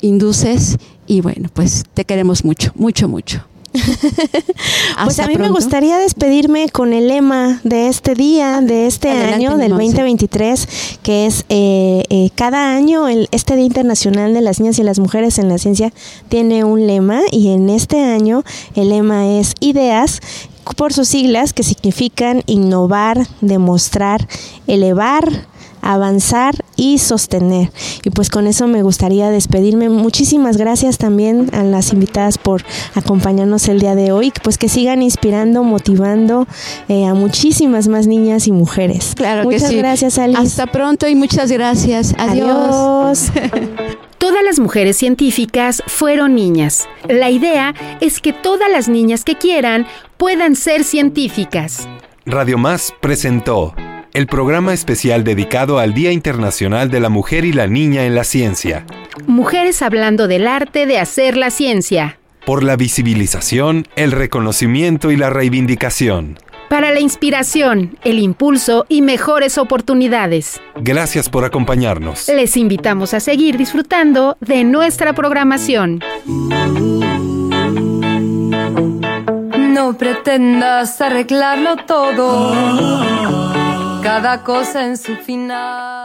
induces. Y bueno, pues te queremos mucho, mucho, mucho. Pues a mí me gustaría despedirme con el lema de este día, de este Adelante, año, del Monse. 2023, que es eh, eh, cada año el, este Día Internacional de las Niñas y las Mujeres en la Ciencia tiene un lema y en este año el lema es ideas por sus siglas que significan innovar, demostrar, elevar, avanzar y sostener. Y pues con eso me gustaría despedirme. Muchísimas gracias también a las invitadas por acompañarnos el día de hoy. Pues que sigan inspirando, motivando eh, a muchísimas más niñas y mujeres. Claro Muchas que sí. gracias, Alice. Hasta pronto y muchas gracias. Adiós. Adiós. Todas las mujeres científicas fueron niñas. La idea es que todas las niñas que quieran puedan ser científicas. Radio Más presentó el programa especial dedicado al Día Internacional de la Mujer y la Niña en la Ciencia, Mujeres hablando del arte de hacer la ciencia. por la visibilización, el reconocimiento y la reivindicación. Para la inspiración, el impulso y mejores oportunidades. Gracias por acompañarnos. Les invitamos a seguir disfrutando de nuestra programación. No pretendas arreglarlo todo. Cada cosa en su final.